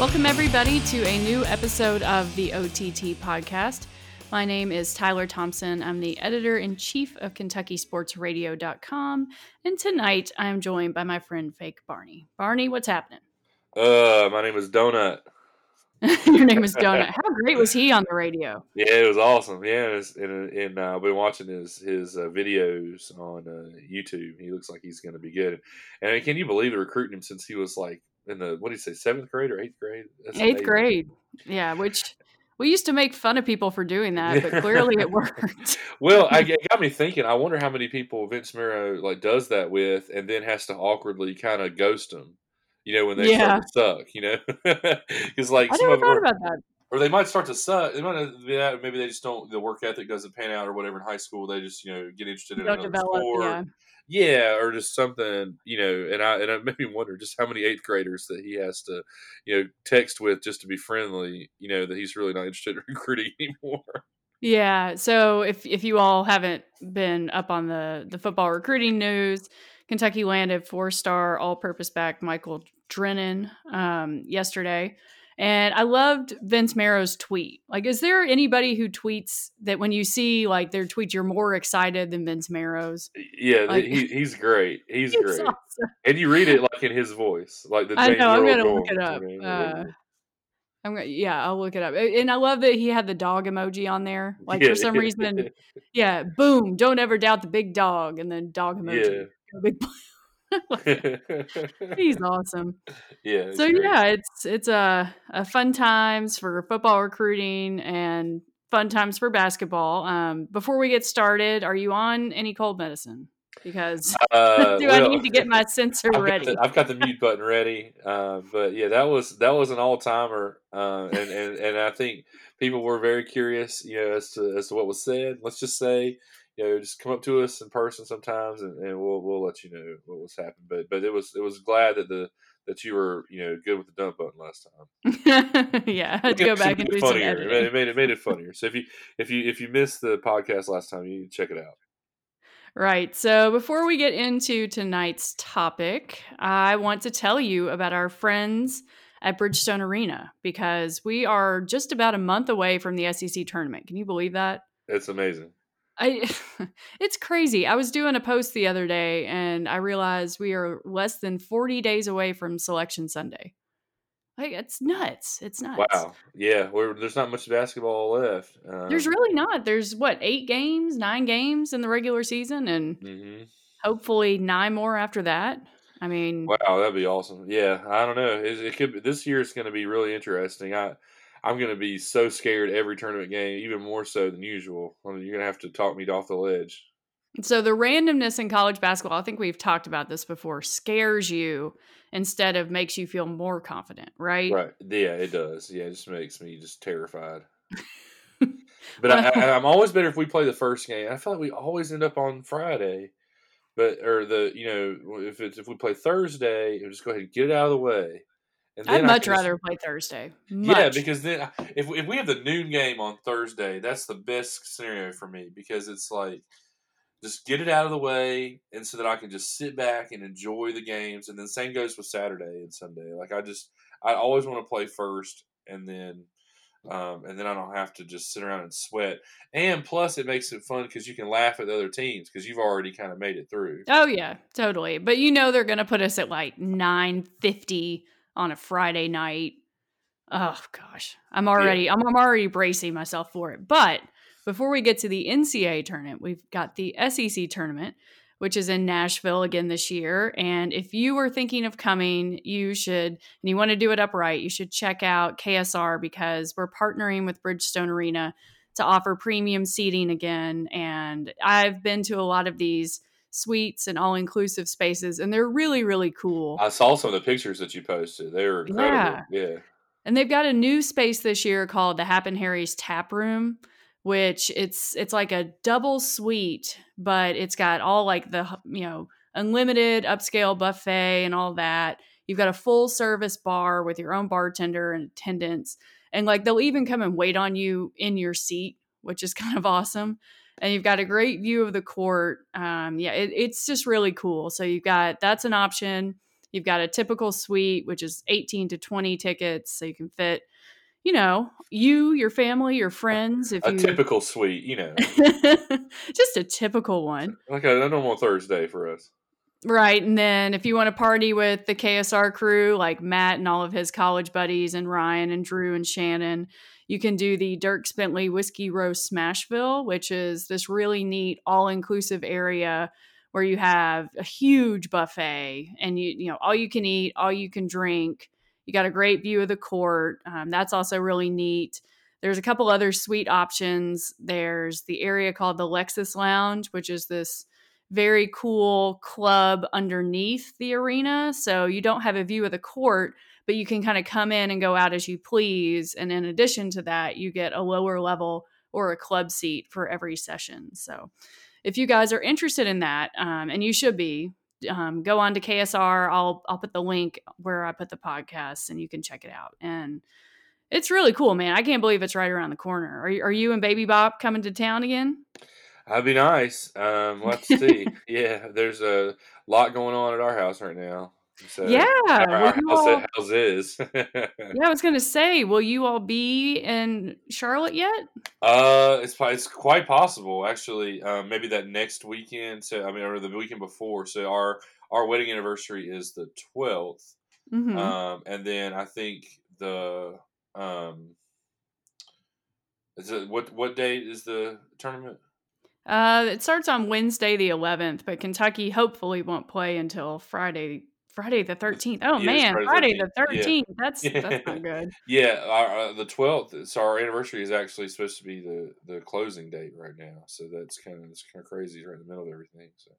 Welcome, everybody, to a new episode of the OTT podcast. My name is Tyler Thompson. I'm the editor in chief of KentuckySportsRadio.com. And tonight I'm joined by my friend Fake Barney. Barney, what's happening? Uh, my name is Donut. Your name is Donut. How great was he on the radio? Yeah, it was awesome. Yeah, and, and uh, I've been watching his his uh, videos on uh, YouTube. He looks like he's going to be good. And can you believe they're recruiting him since he was like in the what do you say seventh grade or eighth grade? That's eighth amazing. grade. Yeah, which we used to make fun of people for doing that, but clearly it worked. well, I, it got me thinking. I wonder how many people Vince Marrow like does that with, and then has to awkwardly kind of ghost them you know, when they yeah. start to suck, you know, because like I never thought about that. Or they might start to suck. They might be that. Maybe they just don't. The work ethic doesn't pan out, or whatever. In high school, they just you know get interested in another develop, sport. Yeah. Yeah, or just something, you know, and I and it made me wonder just how many eighth graders that he has to, you know, text with just to be friendly, you know, that he's really not interested in recruiting anymore. Yeah. So if if you all haven't been up on the the football recruiting news, Kentucky landed four star all purpose back Michael Drennen um, yesterday. And I loved Vince Marrow's tweet. Like, is there anybody who tweets that when you see like their tweets, you're more excited than Vince Marrow's? Yeah, like, he, he's great. He's, he's great. Awesome. And you read it like in his voice, like the. James I know. I'm gonna look it up. Uh, I'm gonna, yeah, I'll look it up. And I love that he had the dog emoji on there. Like yeah. for some reason, yeah, boom! Don't ever doubt the big dog, and then dog emoji. Yeah big he's awesome. Yeah. So great. yeah, it's it's a, a fun times for football recruiting and fun times for basketball. Um, before we get started, are you on any cold medicine? Because uh, do well, I need to get my censor I've ready? Got the, I've got the mute button ready. Uh, but yeah, that was that was an all timer, uh, and, and and I think people were very curious, you know, as to as to what was said. Let's just say you know, just come up to us in person sometimes, and, and we'll we'll let you know what was happening. But but it was it was glad that the that you were you know good with the dump button last time. yeah, I had to go back and do funnier. Some it made, it made it made it funnier. So if you if you if you missed the podcast last time, you check it out. Right. So before we get into tonight's topic, I want to tell you about our friends at Bridgestone Arena because we are just about a month away from the SEC tournament. Can you believe that? It's amazing. I it's crazy. I was doing a post the other day and I realized we are less than 40 days away from selection Sunday. Like it's nuts. It's nuts. Wow. Yeah, there's not much basketball left. Um, there's really not. There's what, 8 games, 9 games in the regular season and mm-hmm. hopefully 9 more after that. I mean, wow, that'd be awesome. Yeah, I don't know. It, it could. This year is going to be really interesting. I I'm going to be so scared every tournament game, even more so than usual. I mean, you're going to have to talk me off the ledge. So the randomness in college basketball, I think we've talked about this before, scares you instead of makes you feel more confident, right? Right. Yeah, it does. Yeah, it just makes me just terrified. but well, I, am always better if we play the first game. I feel like we always end up on Friday, but or the you know if it's if we play Thursday, just go ahead and get it out of the way. I'd much rather play Thursday. Much. Yeah, because then if if we have the noon game on Thursday, that's the best scenario for me because it's like just get it out of the way, and so that I can just sit back and enjoy the games. And then same goes with Saturday and Sunday. Like I just I always want to play first, and then um, and then I don't have to just sit around and sweat. And plus, it makes it fun because you can laugh at the other teams because you've already kind of made it through. Oh yeah, totally. But you know they're going to put us at like nine fifty on a Friday night. Oh gosh, I'm already yeah. I'm, I'm already bracing myself for it. But before we get to the NCAA tournament, we've got the SEC tournament, which is in Nashville again this year. And if you are thinking of coming, you should, and you want to do it upright, you should check out KSR because we're partnering with Bridgestone Arena to offer premium seating again. And I've been to a lot of these suites and all inclusive spaces, and they're really really cool. I saw some of the pictures that you posted; they were incredible. Yeah, yeah. And they've got a new space this year called the Happen Harry's Tap Room, which it's it's like a double suite, but it's got all like the you know unlimited upscale buffet and all that. You've got a full service bar with your own bartender and attendants, and like they'll even come and wait on you in your seat, which is kind of awesome and you've got a great view of the court. Um, yeah, it, it's just really cool. So you've got that's an option. You've got a typical suite, which is 18 to 20 tickets, so you can fit, you know, you, your family, your friends. If a you typical suite, you know, just a typical one. like a, a normal Thursday for us. Right. And then if you want to party with the KSR crew, like Matt and all of his college buddies, and Ryan and Drew and Shannon, you can do the Dierks Bentley Whiskey Row's Smashville, which is this really neat all inclusive area where you have a huge buffet and you, you know, all you can eat, all you can drink. You got a great view of the court. Um, that's also really neat. There's a couple other suite options. There's the area called the Lexus Lounge, which is this very cool club underneath the arena. So you don't have a view of the court, but you can kind of come in and go out as you please. And in addition to that, you get a lower level or a club seat for every session. So if you guys are interested in that, um, and you should be, um, go on to KSR. I'll I'll put the link where I put the podcast, and you can check it out. And it's really cool, man. I can't believe it's right around the corner. Are you, are you and Baby Bop coming to town again? That'd be nice. Um, let's see. yeah, there's a lot going on at our house right now. So yeah, our, will our you house, all- is. yeah. I was gonna say, will you all be in Charlotte yet? Uh, it's it's quite possible actually. Um, maybe that next weekend. So I mean, or the weekend before. So our our wedding anniversary is the 12th hmm um, and then I think the um, is it what what date is the tournament? Uh, it starts on Wednesday the 11th, but Kentucky hopefully won't play until Friday. Friday the 13th. Oh Yeah, man, Friday Friday the the 13th. 13th. That's that's not good. Yeah, our, uh, the twelfth. So our anniversary is actually supposed to be the the closing date right now. So that's kind of it's kind of crazy right in the middle of everything. So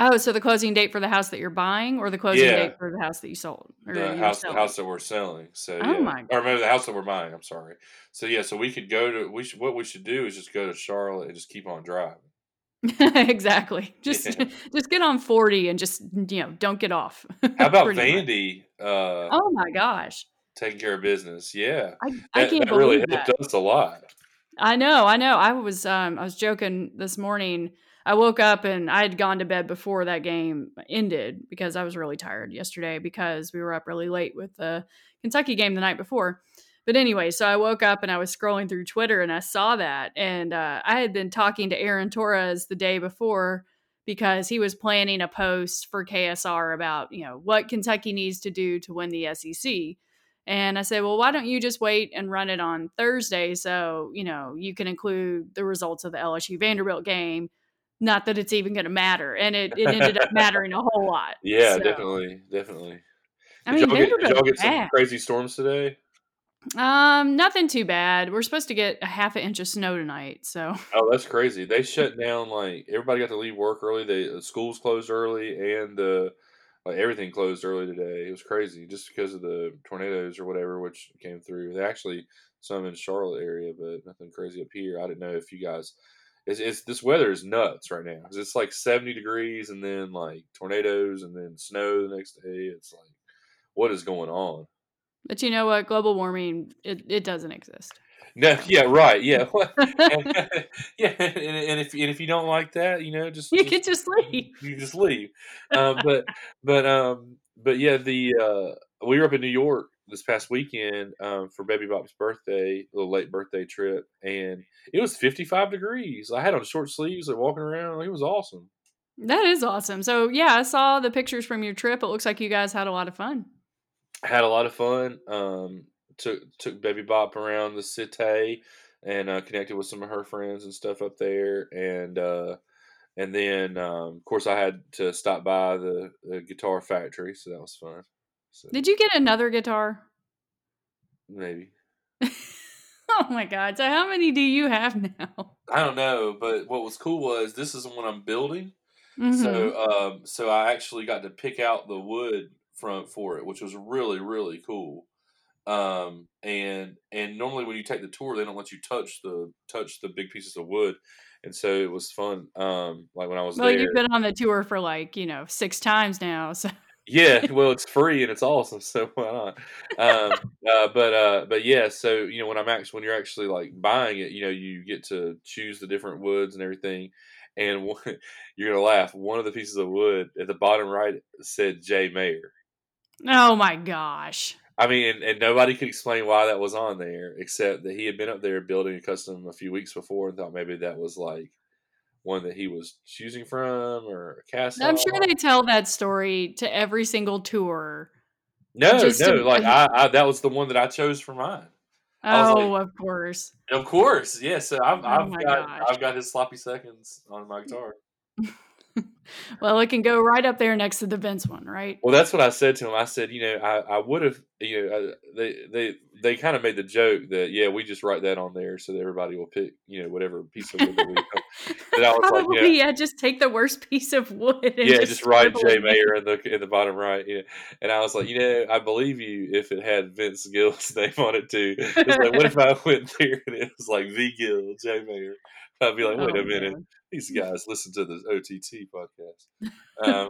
Oh, so the closing date for the house that you're buying, or the closing Yeah. date for the house that you sold, the house the house that we're selling. So Oh yeah, my or maybe the house that we're buying. I'm sorry. So yeah, so we could go to we should what we should do is just go to Charlotte and just keep on driving. exactly. Just Yeah. just get on 40 and just you know don't get off. How about. Vandy uh, Oh my gosh, taking care of business? Yeah, I, I can't that really believe helped us a lot. I know, I know. I was um I was joking this morning. I woke up and I had gone to bed before that game ended because I was really tired yesterday because we were up really late with the Kentucky game the night before. But anyway, so I woke up and I was scrolling through Twitter and I saw that. And uh, I had been talking to Aaron Torres the day before because he was planning a post for KSR about, you know, what Kentucky needs to do to win the SEC. And I said, well, why don't you just wait and run it on Thursday so, you know, you can include the results of the LSU Vanderbilt game. Not that it's even going to matter. And it, it ended up mattering a whole lot. Yeah, So, definitely, definitely. I Did mean, y'all get, did y'all get some bad. crazy storms today? Um, nothing too bad. We're supposed to get a half an inch of snow tonight. So, Oh, that's crazy. They shut down like everybody got to leave work early. The schools closed early and uh like everything closed early today. It was crazy just because of the tornadoes or whatever which came through. They actually some in Charlotte area, but nothing crazy up here. I didn't know if you guys it's, it's this weather is nuts right now it's like 70 degrees and then like tornadoes and then snow the next day. It's like what is going on? But you know what? Global warming, it, it doesn't exist. No, yeah, right, yeah, and, yeah, and, and if and if you don't like that, you know, just you just can just leave. you just leave. Um, but but um but yeah, the uh, we were up in New York this past weekend um, for Baby Bop's birthday, a little late birthday trip, and it was fifty five degrees. I had on short sleeves and walking around. It was awesome. That is awesome. So, yeah, I saw the pictures from your trip. It looks like you guys had a lot of fun. Had a lot of fun. Um, took took Baby Bop around the city and uh, connected with some of her friends and stuff up there, and uh, and then um, of course I had to stop by the, the guitar factory, so that was fun. So Did you get another guitar? maybe oh my God. So, how many do you have now? I don't know, but what was cool was this is the one I'm building. Mhm. So um, so I actually got to pick out the wood from for it, which was really really cool. Um, and and normally when you take the tour, they don't let you touch the touch the big pieces of wood, and so it was fun. Um, like when I was well, there, you've been on the tour for like, you know, six times now. So, yeah, well, it's free and it's awesome, so why not? Um, uh, but uh, but yeah, so you know when I'm actually when you're actually like buying it, you know you get to choose the different woods and everything, and one, you're gonna laugh. One of the pieces of wood at the bottom right said Jay Mayer. Oh my gosh. I mean, and, and, nobody could explain why that was on there except that he had been up there building a custom a few weeks before and thought maybe that was like one that he was choosing from or a cast. I'm sure they tell that story to every single tour. No, no, to, like I, I, that was the one that I chose for mine. Oh, like, of course. Of course, yes. Yeah, so I've, oh I've got gosh. I've got his sloppy seconds on my guitar. well, it can go right up there next to the Vince one, right? Well, that's what I said to him. I said, you know, I, I would have, you know, I, they they they kind of made the joke that yeah, we just write that on there so that everybody will pick, you know, whatever piece of wood that we. and I was Probably, like, yeah, yeah, just take the worst piece of wood. yeah, just, just write Jay Mayer in the in the bottom right. Yeah, and I was like, you know, I believe you if it had Vince Gill's name on it too. It's like, what if I went there and it was like V Gill, Jay Mayer? I'd be like, wait oh, a minute, man. these guys listen to the OTT podcast. Um,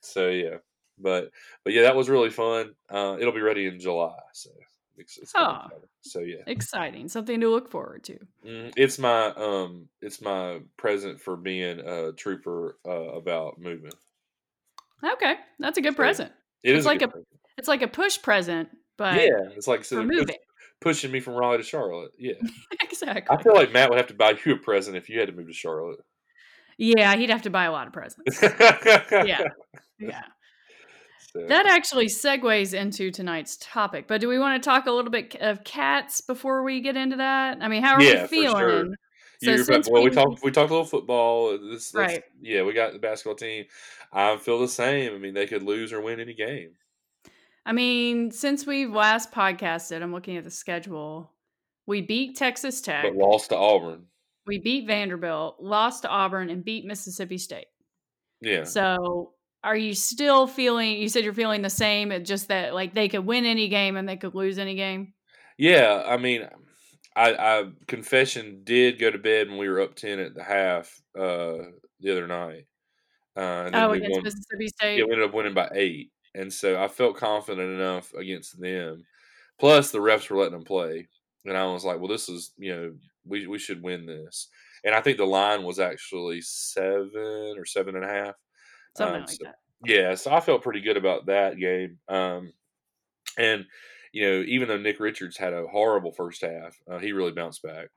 so yeah, but but yeah, that was really fun. Uh, it'll be ready in July, so it's, it's oh, so yeah, exciting, something to look forward to. Mm, it's my um, it's my present for being a trooper uh, about moving. Okay, that's a good so, present. It it's is like a, a it's like a push present, but yeah, it's like so for moving pushing me from Raleigh to Charlotte. Yeah, exactly. I feel like Matt would have to buy you a present if you had to move to Charlotte. Yeah, he'd have to buy a lot of presents. yeah, yeah. So. That actually segues into tonight's topic. But do we want to talk a little bit of cats before we get into that? I mean, how are yeah, we feeling? So since well, we, we talked we talked a little football. Uh, this, right. Yeah, we got the basketball team. I feel the same. I mean, they could lose or win any game. I mean, since we last podcasted, I'm looking at the schedule. We beat Texas Tech, but lost to Auburn. We beat Vanderbilt, lost to Auburn, and beat Mississippi State. Yeah. So, are you still feeling? You said you're feeling the same. Just that, like, they could win any game and they could lose any game. Yeah, I mean, I, I confession did go to bed when we were up ten at the half uh, the other night. Uh, oh, against won, Mississippi State. Yeah, we ended up winning by eight and so I felt confident enough against them. Plus, the refs were letting them play, and I was like, "Well, this is you know we we should win this." And I think the line was actually seven or seven and a half, something um, like so, that. Yeah, so I felt pretty good about that game. Um, and you know, even though Nick Richards had a horrible first half, uh, he really bounced back.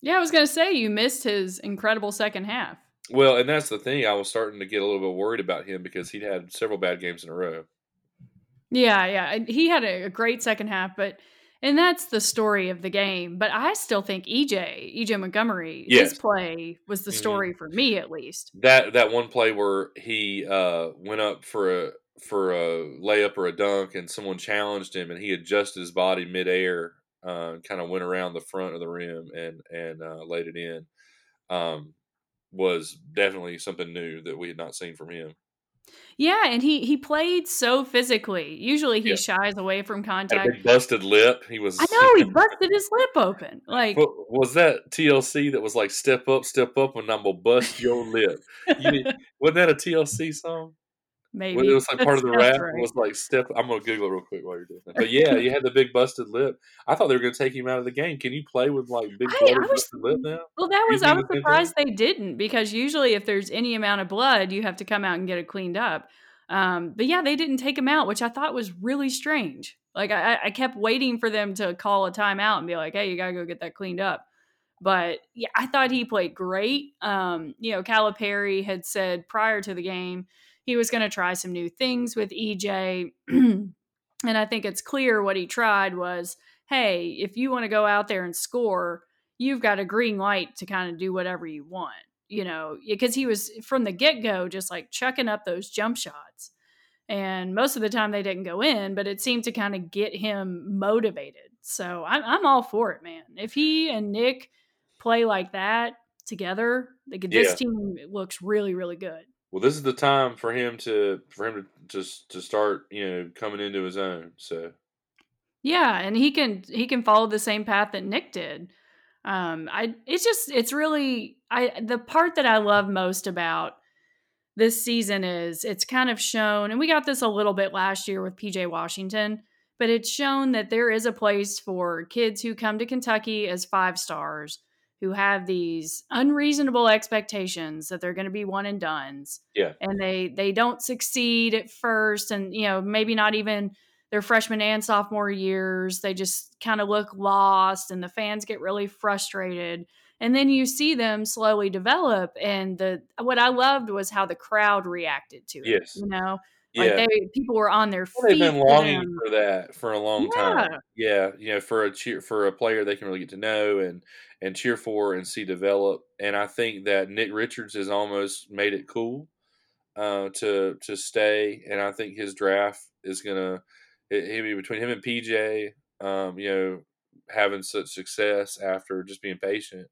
Yeah, I was going to say you missed his incredible second half. Well, and that's the thing. I was starting to get a little bit worried about him because he'd had several bad games in a row. Yeah, yeah. He had a, great second half, but and that's the story of the game. But I still think EJ, EJ Montgomery, yes. his play was the mm-hmm. story mm-hmm. for me at least. That that one play where he uh, went up for a for a layup or a dunk, and someone challenged him, and he adjusted his body midair, uh, kind of went around the front of the rim and and uh, laid it in. Um, was definitely something new that we had not seen from him. Yeah, and he he played so physically. Usually he yeah. shies away from contact. busted lip. He was. I know he busted his lip open. Like was that TLC that was like "Step up, step up, and I'm gonna bust your lip"? You, wasn't that a TLC song? Maybe when it was like part of the rap. Right. Was like step. I'm gonna Google it real quick while you're doing that. But yeah, you had the big busted lip. I thought they were gonna take him out of the game. Can you play with like big I, I was, busted lip now? Well, that was I was surprised they didn't because usually if there's any amount of blood, you have to come out and get it cleaned up. Um, but yeah, they didn't take him out, which I thought was really strange. Like I, I kept waiting for them to call a timeout and be like, "Hey, you gotta go get that cleaned up." But yeah, I thought he played great. Um, you know, Calipari had said prior to the game he was going to try some new things with EJ. and I think it's clear what he tried was hey, if you want to go out there and score, you've got a green light to kind of do whatever you want, you know, because he was from the get go just like chucking up those jump shots. And most of the time they didn't go in, but it seemed to kind of get him motivated. So I'm, I'm all for it, man. If he and Nick play like that together, this yeah. team looks really, really good well, this is the time for him to for him to just to start, you know, coming into his own. So yeah, and he can he can follow the same path that Nick did. Um, I it's just it's really I the part that I love most about this season is it's kind of shown, and we got this a little bit last year with PJ Washington, but it's shown that there is a place for kids who come to Kentucky as five stars who have these unreasonable expectations that they're going to be one and dones. Yeah. And they they don't succeed at first and you know, maybe not even their freshman and sophomore years. They just kind of look lost and the fans get really frustrated. And then you see them slowly develop and the what I loved was how the crowd reacted to it. Yes. You know, Yeah. like they people were on their feet. they've been longing them. for that for a long time. Yeah, you know, for a cheer for a player they can really get to know and and cheer for and see develop. And I think that Nick Richards has almost made it cool uh, to to stay. And I think his draft is gonna it, be between him and PJ. Um, you know, having such success after just being patient.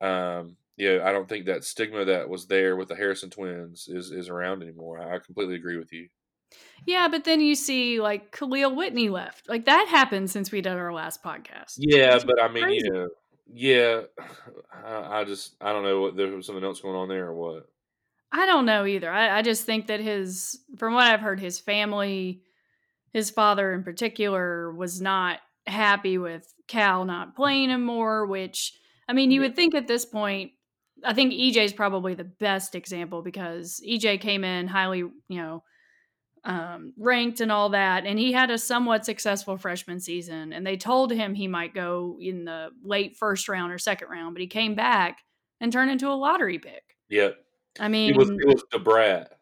Um, yeah, I don't think that stigma that was there with the Harrison twins is is around anymore. I completely agree with you. Yeah, but then you see like Kahlil Whitney left. Like that happened since we did our last podcast. Yeah, but I mean, crazy. you know, yeah, I, I just I don't know what there was something else going on there or what. I don't know either. I, I just think that his, from what I've heard, his family, his father in particular, was not happy with Cal not playing him more. Which, I mean, you Yeah. would think at this point, I think EJ is probably the best example because EJ came in highly, you know, um, ranked and all that, and he had a somewhat successful freshman season. And they told him he might go in the late first round or second round, but he came back and turned into a lottery pick. Yeah, I mean, it was it was Da Brat.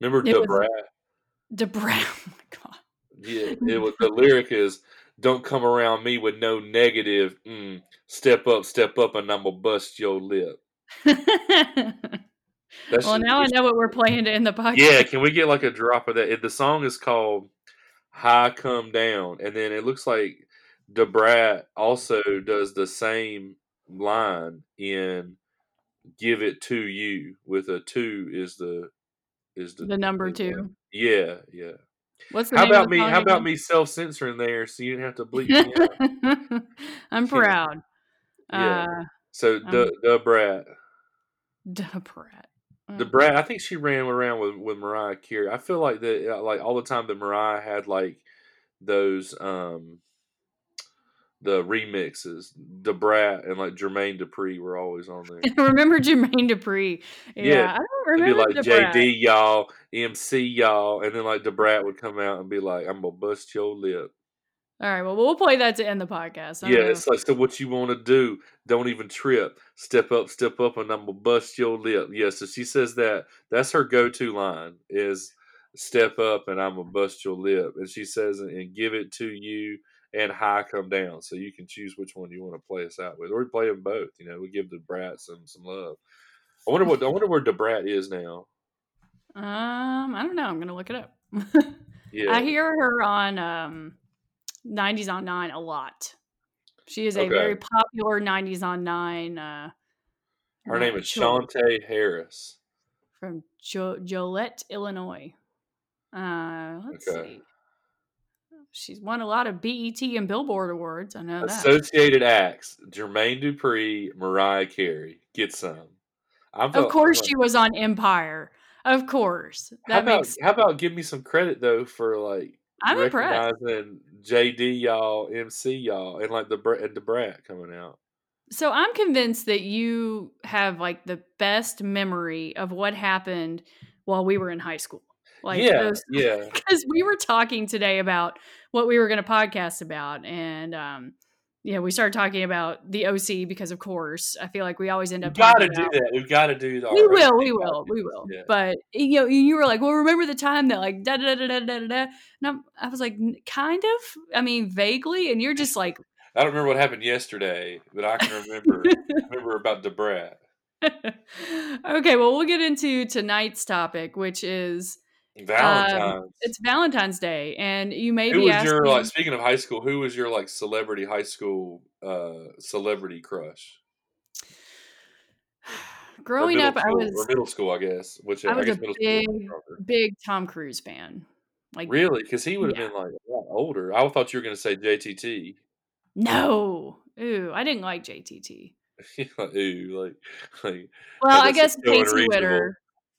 Remember was- Da Brat? Oh my god. Yeah, it was the lyric is "Don't come around me with no negative. Mm, step up, step up, and I'ma bust your lip." That's well, just- now I know what we're playing to end the podcast. Yeah, can we get like a drop of that? The song is called "High Come Down," and then it looks like Da Brat also does the same line in "Give It to You" with a two is the is the The number two. Yeah, yeah. What's the How about me? How about me self censoring there so you didn't have to bleep me out? I'm proud. Yeah. Uh, So Um, the the Da Brat. the brat. I think she ran around with with Mariah Carey. I feel like that, uh, like all the time that Mariah had like those um the remixes, the brat and like Jermaine Dupri were always on there. Remember Jermaine Dupri. Yeah, Yeah, I don't remember. It'd be like Da Brat. JD y'all, MC y'all, and then like the brat would come out and be like, "I'm gonna bust your lip." All right, well, we'll play that to end the podcast. Yeah, know. it's like so. What you want to do? Don't even trip. Step up, step up, and I'm gonna bust your lip. Yeah, so she says that. That's her go-to line is "Step up and I'm gonna bust your lip," and she says and give it to you and high come down. So you can choose which one you want to play us out with, or we play them both. You know, we give the brat some some love. I wonder what I wonder where the brat is now. Um, I don't know. I'm gonna look it up. Yeah, I hear her on um, 90s on 9 a lot. She is a very popular 90s on 9. Uh, her name is Shawntae Harris. from jo- Joliet, Illinois. Uh, let's Okay. see. She's won a lot of BET and Billboard awards. I know that. Associated acts: Jermaine Dupri, Mariah Carey. Get some. I'm Of course, she was on Empire. Of course, How about makes. how about give me some credit though for like I'm impressed. JD y'all, MC y'all, and like the and the Brat coming out. So I'm convinced that you have like the best memory of what happened while we were in high school. Like yeah, those yeah. because we were talking today about what we were going to podcast about and um yeah we started talking about the oc because of course i feel like we always end up. We've got to do that. We've got to do that. we will we will we will Yeah. but you know you were like well remember the time that like da da da da da da da and I'm, i was like kind of i mean vaguely and you're just like I don't remember what happened yesterday, but I can remember remember about the Brat. okay well we'll get into tonight's topic which is Valentine's. it's valentine's day and you may who be was your asking like? Speaking of high school, who was your like celebrity high school uh celebrity crush? Growing up i was or middle school, I guess. Which I I, was guess a big, school. big Tom Cruise fan. Like, Really? Because he would have Yeah. been like a lot older. I thought you were going to say JTT. no, ooh, I didn't like JTT. ooh, like, like Well, I guess so Pacey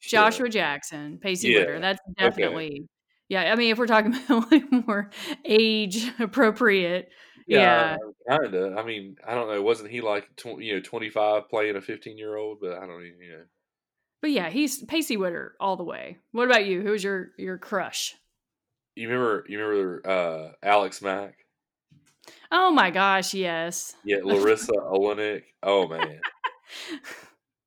Witter, yeah. Joshua Jackson, Pacey Yeah, Witter. That's okay. definitely, yeah. I mean, if we're talking about like more age appropriate, Yeah. kind of. I mean, I don't know. Wasn't he like tw- you know twenty five playing a fifteen year old? But I don't even you know. But yeah, he's Pacey Witter all the way. What about you? Who's your your crush? You remember? You remember uh, Alex Mack? Oh my gosh, yes. Yeah, Larisa Oleynik. Oh man.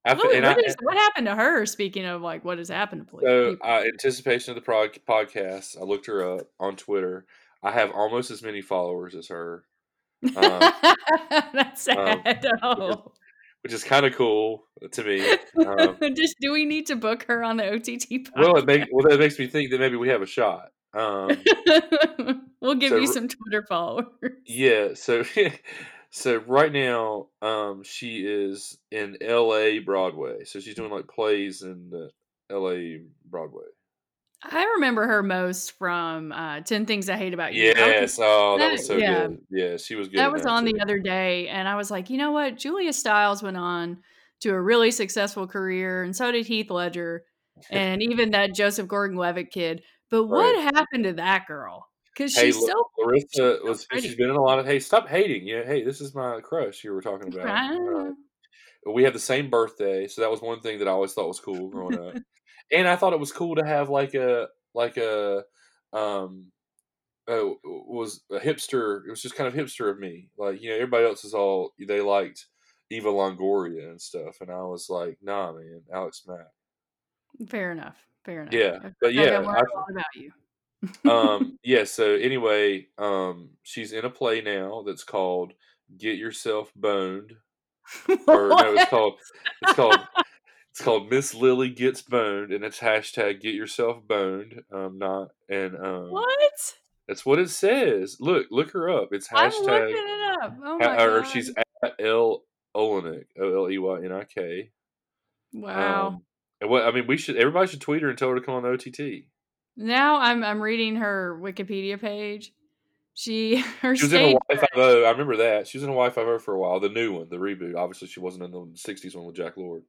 I, What, and I, what, is, what happened to her? Speaking of like what has happened to poli- so, uh, anticipation of the prog- podcast, I looked her up on Twitter. I have almost as many followers as her, um, That's sad. oh. which is kind of cool to me. Um, Just do we need to book her on the OTT podcast? well, it make, well, that makes me think that maybe we have a shot. Um, we'll give so you some Twitter followers. Yeah, so so right now, um, she is in L.A. Broadway. So she's doing like plays in the L.A. Broadway. I remember her most from uh, 10 Things I Hate About You. Yes, oh, that that- was so yeah. good. Yeah, she was good. that was on too. the other day, and I was like, you know what? Julia Stiles went on to a really successful career, and so did Heath Ledger, and even that Joseph Gordon-Levitt kid. But what happened to that girl? Because Hey, she's so Larisa so was. pretty. She's been in a lot of. Hey, stop hating. Yeah, hey, this is my crush you were talking about. Uh, we have the same birthday, so that was one thing that I always thought was cool growing up. and I thought it was cool to have like a like a um uh, was a hipster. It was just kind of hipster of me. Like you know, everybody else is all they liked Eva Longoria and stuff, and I was like, nah, man, Alex Mack. Fair enough. Fair enough. Yeah, but yeah, I I- about you. Um yeah so anyway um she's in a play now that's called get yourself boned or no it's called it's called it's called miss lily gets boned and it's hashtag get yourself boned um not and um What? that's what it says look look her up it's hashtag I'm looking it up. Oh ha- my or god! she's at l oleynik o-l-e-y-n-i-k wow. um and what i mean we should everybody should tweet her and tell her to come on the ott now I'm I'm reading her Wikipedia page. She her She was in Hawaii Five-0. I remember that. She was in Hawaii Five-0 for a while. The new one, the reboot. Obviously, she wasn't in the '60s one with Jack Lord.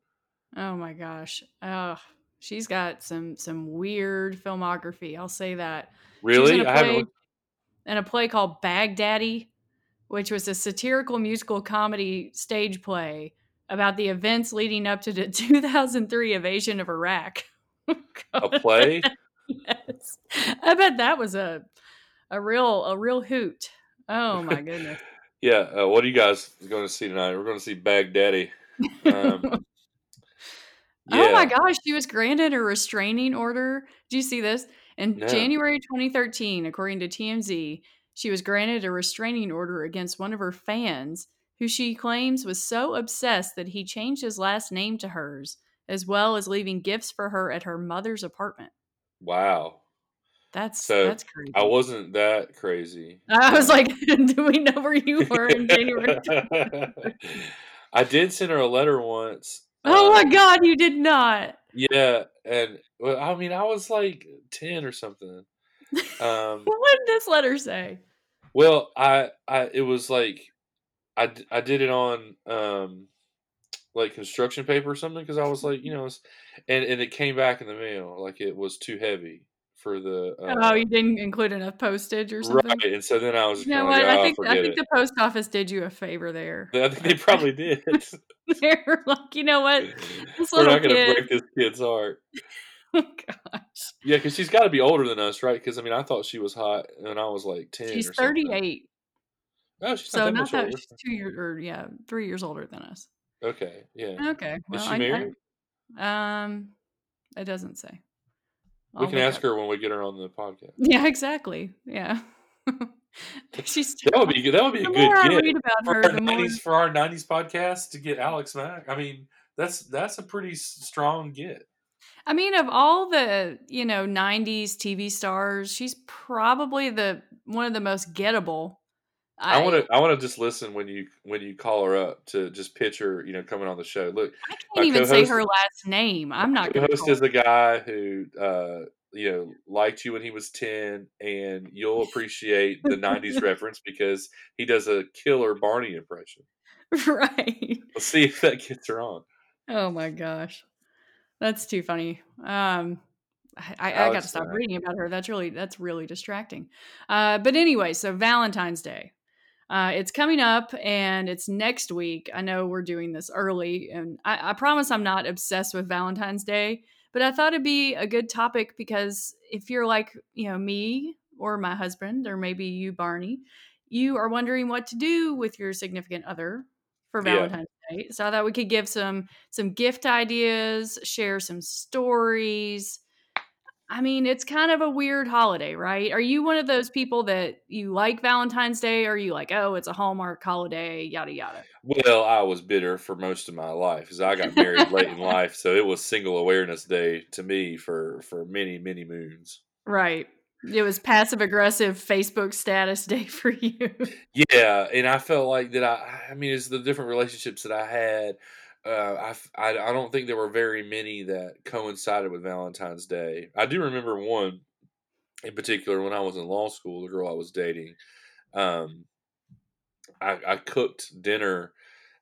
Oh my gosh. Oh, she's got some some weird filmography. I'll say that. She was in Really? a I haven't. looked- in a play called Baghdaddy, which was a satirical musical comedy stage play about the events leading up to the 2003 invasion of Iraq. Oh a play? yes. I bet that was a a real a real hoot. Oh my goodness. Yeah. Uh, what are you guys going to see tonight? We're going to see Baghdaddy. Um, Oh my gosh, she was granted a restraining order. Do you see this? In No. January 2013, according to TMZ, she was granted a restraining order against one of her fans who she claims was so obsessed that he changed his last name to hers, as well as leaving gifts for her at her mother's apartment. Wow. That's So, that's crazy. I wasn't that crazy. I was like, do we know where you were in January? I did send her a letter once. oh my um, god, you did not. Yeah, and well, I mean, I was like ten or something. Um, What did this letter say? Well, I, I, it was like, I, I did it on, um, like construction paper or something because I was like, you know, it's, and and it came back in the mail like it was too heavy for the. Uh, oh, you didn't include enough postage or something? right, and so then I was You know what? like, I "Oh, think I think it." the post office did you a favor there. I think they probably did. They're like, you know what? We're not going to break this kid's heart. Oh, gosh. Yeah, because she's got to be older than us, right? Because I mean, I thought she was hot, and I was like ten. She's 38. Oh, she's So not that not that she's two years or yeah, three years older than us. Okay, yeah. Okay. Well, Is she I- I- married? um, it doesn't say. we I'll can ask up. her when we get her on the podcast. Yeah, exactly. Yeah. she's That would be. That would be a good I get for her, our the more nineties for our nineties podcast to get Alex Mack. I mean, that's that's a pretty strong get. I mean, of all the you know '90s TV stars, she's probably the one of the most gettable. I want to I want to just listen when you when you call her up to just pitch her, you know, coming on the show. Look, I can't even say her last name. I'm not the going to host is a guy who uh you know liked you when he was 10 and you'll appreciate the 90s reference because he does a killer barney impression right. let's see if that gets her on Oh my gosh, that's too funny. Um, I, I, I got to stop reading about her. That's really that's really distracting. Uh, but anyway, so Valentine's Day. Uh, it's coming up and it's next week. I know we're doing this early, and I, I promise I'm not obsessed with Valentine's Day, but I thought it'd be a good topic because if you're like, you know, me or my husband, or maybe you, Barney, you are wondering what to do with your significant other for Yeah. Valentine's Day. So I thought we could give some some gift ideas, share some stories. I mean, it's kind of a weird holiday, right? Are you one of those people that you like Valentine's Day or are you like, oh, it's a Hallmark holiday, yada yada? Well, I was bitter for most of my life because I got married late in life, so it was Single Awareness Day to me for for many many moons. Right. It was passive aggressive Facebook status day for you. Yeah, and I felt like that. I I mean, it's the different relationships that I had. Uh, I, I I don't think there were very many that coincided with Valentine's Day. I do remember one in particular when I was in law school. The girl I was dating, um, I, I cooked dinner,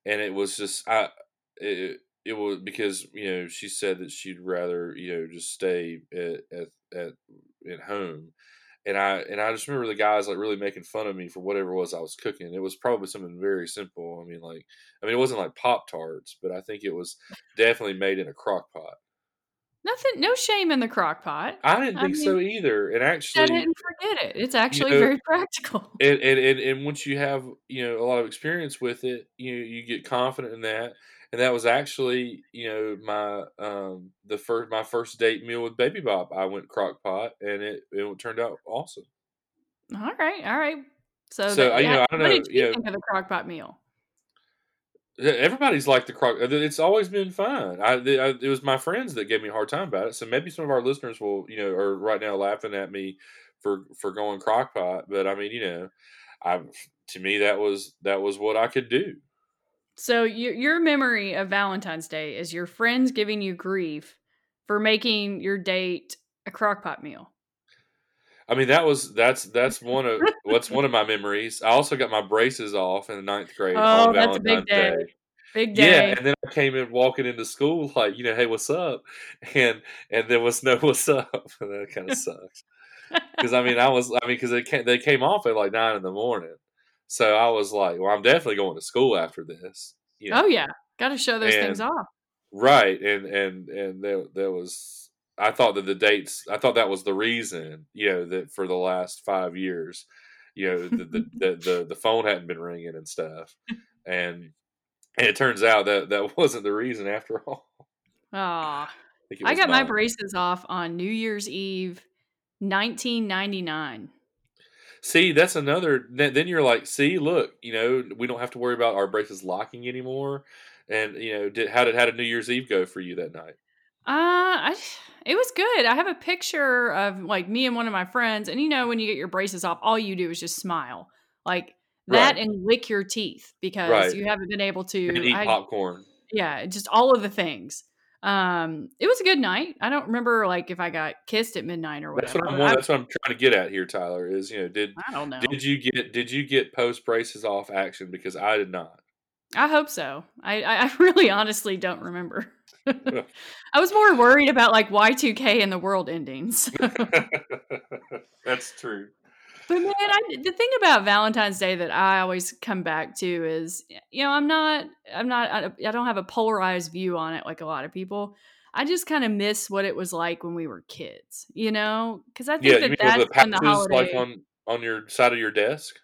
and it was just I it, it was because you know she said that she'd rather you know just stay at at at, at home, and I and I just remember the guys like really making fun of me for whatever it was I was cooking. It was probably something very simple. I mean, like I mean, it wasn't like Pop Tarts, but I think it was definitely made in a crock pot. Nothing, no shame in the crock pot. I didn't I think mean, so either. And actually, I didn't forget it. It's actually know, very practical. and, and and and once you have you know a lot of experience with it, you you get confident in that. And that was actually you know my um the first my first date meal with Baby Bop. I went crock pot, and it it turned out awesome. All right, all right. So, So that, I you yeah. know I don't What know did you you know think of the crock pot meal? everybody's like the crock. uh, It's always been fun. I, I it was my friends that gave me a hard time about it. So maybe some of our listeners will you know are right now laughing at me for for going crock pot. But I mean you know I to me that was that was what I could do. So your your memory of Valentine's Day is your friends giving you grief for making your date a crock pot meal. I mean that was that's that's one of what's one of my memories. I also got my braces off in the ninth grade Oh, on that's a big Valentine's day. Day. Big day. Yeah, and then I came in walking into school like you know hey what's up, and and there was no what's up. And that kind of sucks because I mean I was I mean because they came, they came off at like nine in the morning, so I was like well I'm definitely going to school after this. You oh, know? oh yeah, got to show those things off. Right, and and and there there was. I thought that the dates. I thought that was the reason. You know that for the last five years, you know the the the, the, the phone hadn't been ringing and stuff, and and it turns out that that wasn't the reason after all. Aw. I, I got my braces off on New Year's Eve, 1999. See, that's another. Then then you're like, see, look, you know, we don't have to worry about our braces locking anymore. And you know, did how did how did New Year's Eve go for you that night? Uh, I, it was good. I have a picture of like me and one of my friends, and you know, when you get your braces off, all you do is just smile, like that, Right. and lick your teeth because Right. you haven't been able to. And eat I- popcorn. yeah, just all of the things. Um, it was a good night. I don't remember like if I got kissed at midnight or That's whatever. what I'm. I, That's what I'm trying to get at here, Tyler. Is you know, did I don't know. Did you get Did you get post braces off action? Because I did not. I hope so. I, I I really honestly don't remember. I was more worried about like Y2K and the world endings. That's true. But man, I, the thing about Valentine's Day that I always come back to is, you know, I'm not, I'm not, I, I don't have a polarized view on it like a lot of people. I just kind of miss what it was like when we were kids, you know, because I think Yeah, that that's the when the holiday. like on on your side of your desk?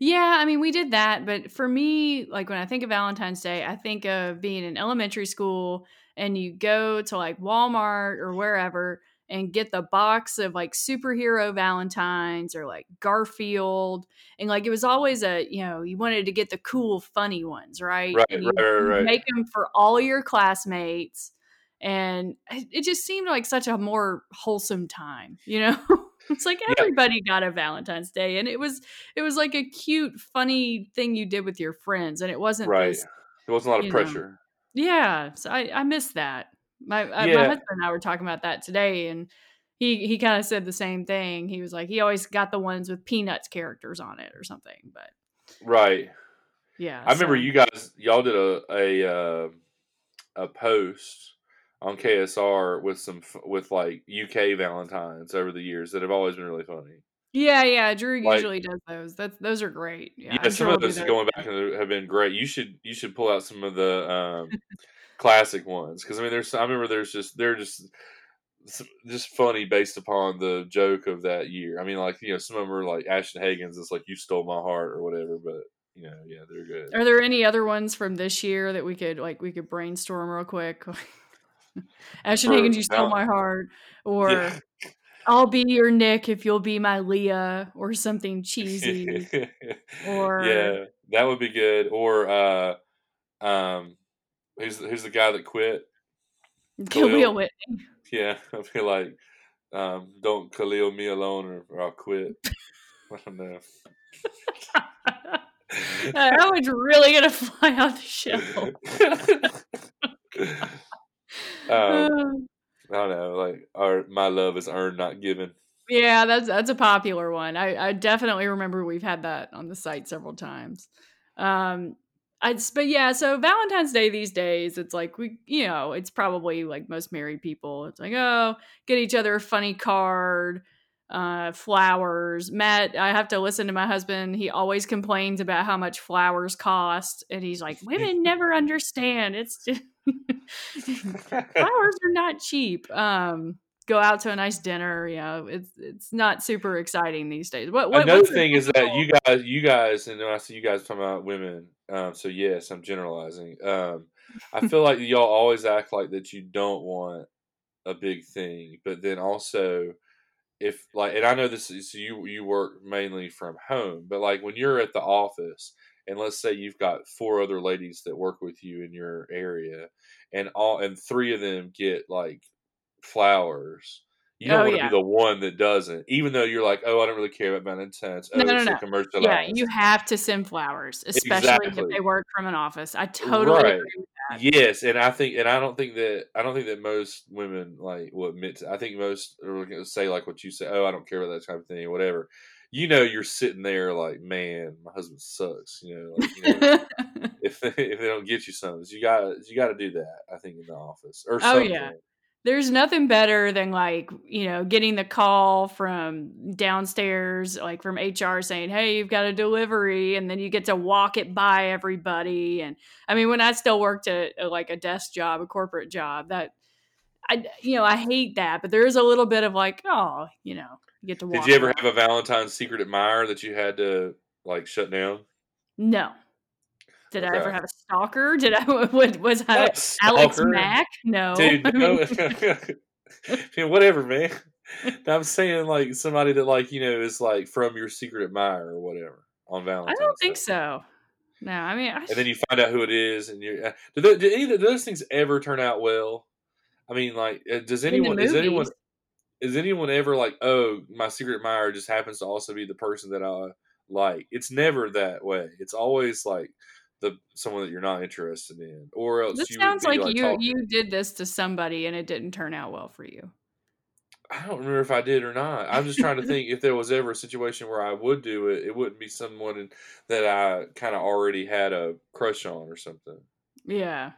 Yeah, I mean, we did that, but for me, like when I think of Valentine's Day, I think of being in elementary school and you go to like Walmart or wherever and get the box of like superhero Valentines or like Garfield. And like it was always a, you know, you wanted to get the cool, funny ones, right? Right, you, right, right, right. make them for all your classmates. And it just seemed like such a more wholesome time, you know? it's like Yeah. everybody got a Valentine's Day, and it was it was like a cute, funny thing you did with your friends, and it wasn't Right. this. There wasn't a lot of you know, pressure. Yeah, so I I miss that. My I, my husband and I were talking about that today, and he he kind of said the same thing. He was like, he always got the ones with Peanuts characters on it or something. But Right. yeah, I remember you guys y'all did a a uh, a post on KSR with some with like UK Valentines over the years that have always been really funny. Yeah, yeah. Drew Like- usually does those. That's those are great. Yeah, Yeah, some sure of those. going back have been great. You should you should pull out some of the um, classic ones because I mean, there's I remember there's just they're just just funny based upon the joke of that year. I mean, like you know, some of them are like Ashton Hagans. It's like you stole my heart or whatever, but you know, yeah, they're good. Are there any other ones from this year that we could like we could brainstorm real quick? Ashton Hagans, you stole my heart, or Yeah. I'll be your Nick if you'll be my Leah, or something cheesy. or- yeah, that would be good. Or uh, um, who's the- who's the guy that quit? Kahlil Kahlil. Whitney. Yeah, I feel like um, don't Kahlil me alone or, or I'll quit. I don't know. that one's really gonna fly off the shelf. um, I don't know, like our my love is earned, not given. Yeah, that's that's a popular one. I, I definitely remember we've had that on the site several times. Um, I but yeah, so Valentine's Day these days, it's like we, you know, it's probably like most married people. It's like, oh, get each other a funny card, uh, flowers. Matt, I have to listen to my husband. He always complains about how much flowers cost, and he's like, women never understand. It's just flowers are not cheap. Um, go out to a nice dinner. You know, it's it's not super exciting these days. What, what Another thing is that you guys, you guys, and when I see you guys talking about women, um, so yes, I'm generalizing. Um, I feel like y'all always act like that you don't want a big thing, but then also if like, and I know this is you you work mainly from home, but like when you're at the office, and let's say you've got four other ladies that work with you in your area, and all and three of them get like flowers. You don't Oh, want to yeah. be the one that doesn't, even though you're like, oh, I don't really care about Valentine's. Oh, No, no, no, commercial. yeah, you have to send flowers, especially if they work from an office. I totally Right. agree with that. Yes, and I think, and I don't think that I don't think that most women like will admit. To, I think most are going to say like what you say. Oh, I don't care about that type of thing or whatever. You know, you're sitting there like, man, my husband sucks. You know, like, you know if they, if they don't get you something, you got you got to do that. I think in the office or Oh, something. yeah. There's nothing better than like, you know, getting the call from downstairs, like from HR saying, Hey, you've got a delivery. And then you get to walk it by everybody. And I mean, when I still worked at uh, like a desk job, a corporate job, that I, you know, I hate that, but there is a little bit of like, oh, you know, you get to walk. Did you ever around. have a Valentine's secret admirer that you had to like shut down? No. Did I ever have a stalker? Did I, was, was I Alex. Mack? No. dude. I No, mean- whatever, man. I'm saying like somebody that like you know is like from your secret admirer or whatever on Valentine's. I don't think Day. so. No, I mean, I, And then you find out who it is, and you uh, do, do any of those things ever turn out well? I mean, like, uh, does anyone is anyone is anyone ever like, oh, my secret admirer just happens to also be the person that I like? It's never that way. It's always like the someone that you're not interested in, or else this you sounds be, like, you talking- you did this to somebody and it didn't turn out well for you. I don't remember if I did or not. I'm just trying to think if there was ever a situation where I would do it. It wouldn't be someone that I kind of already had a crush on or something. Yeah.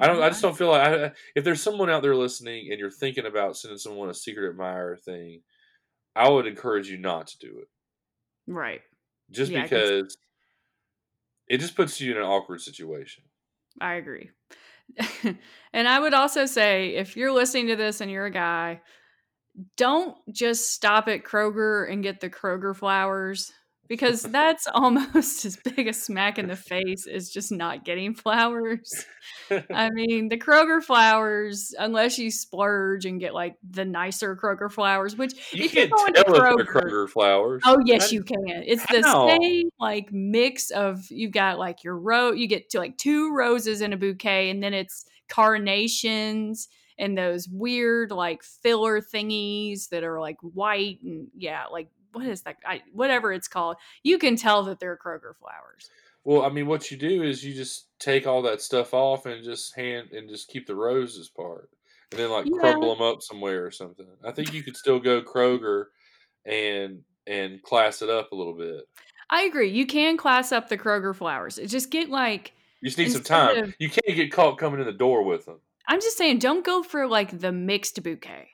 I don't. I just don't feel like I, if there's someone out there listening and you're thinking about sending someone a secret admirer thing, I would encourage you not to do it. Right. Just Yeah, I can s- because it just puts you in an awkward situation. I agree. and I would also say if you're listening to this and you're a guy, don't just stop at Kroger and get the Kroger flowers because that's almost as big a smack in the face as just not getting flowers. I mean, the Kroger flowers, unless you splurge and get like the nicer Kroger flowers, which You if you're can't going tell if they're Kroger, Kroger flowers. Oh yes, How- you can. It's the same like mix of you've got like your ro you get to like two roses in a bouquet, and then it's carnations and those weird like filler thingies that are like white and yeah, like what is that? I, whatever it's called, you can tell that they're Kroger flowers. Well, I mean, what you do is you just take all that stuff off and just hand and just keep the roses part, and then like Yeah. crumble them up somewhere or something. I think you could still go Kroger and and class it up a little bit. I agree. You can class up the Kroger flowers. It just get like You just need some time. of- you can't get caught coming in the door with them. I'm just saying, don't go for like the mixed bouquet.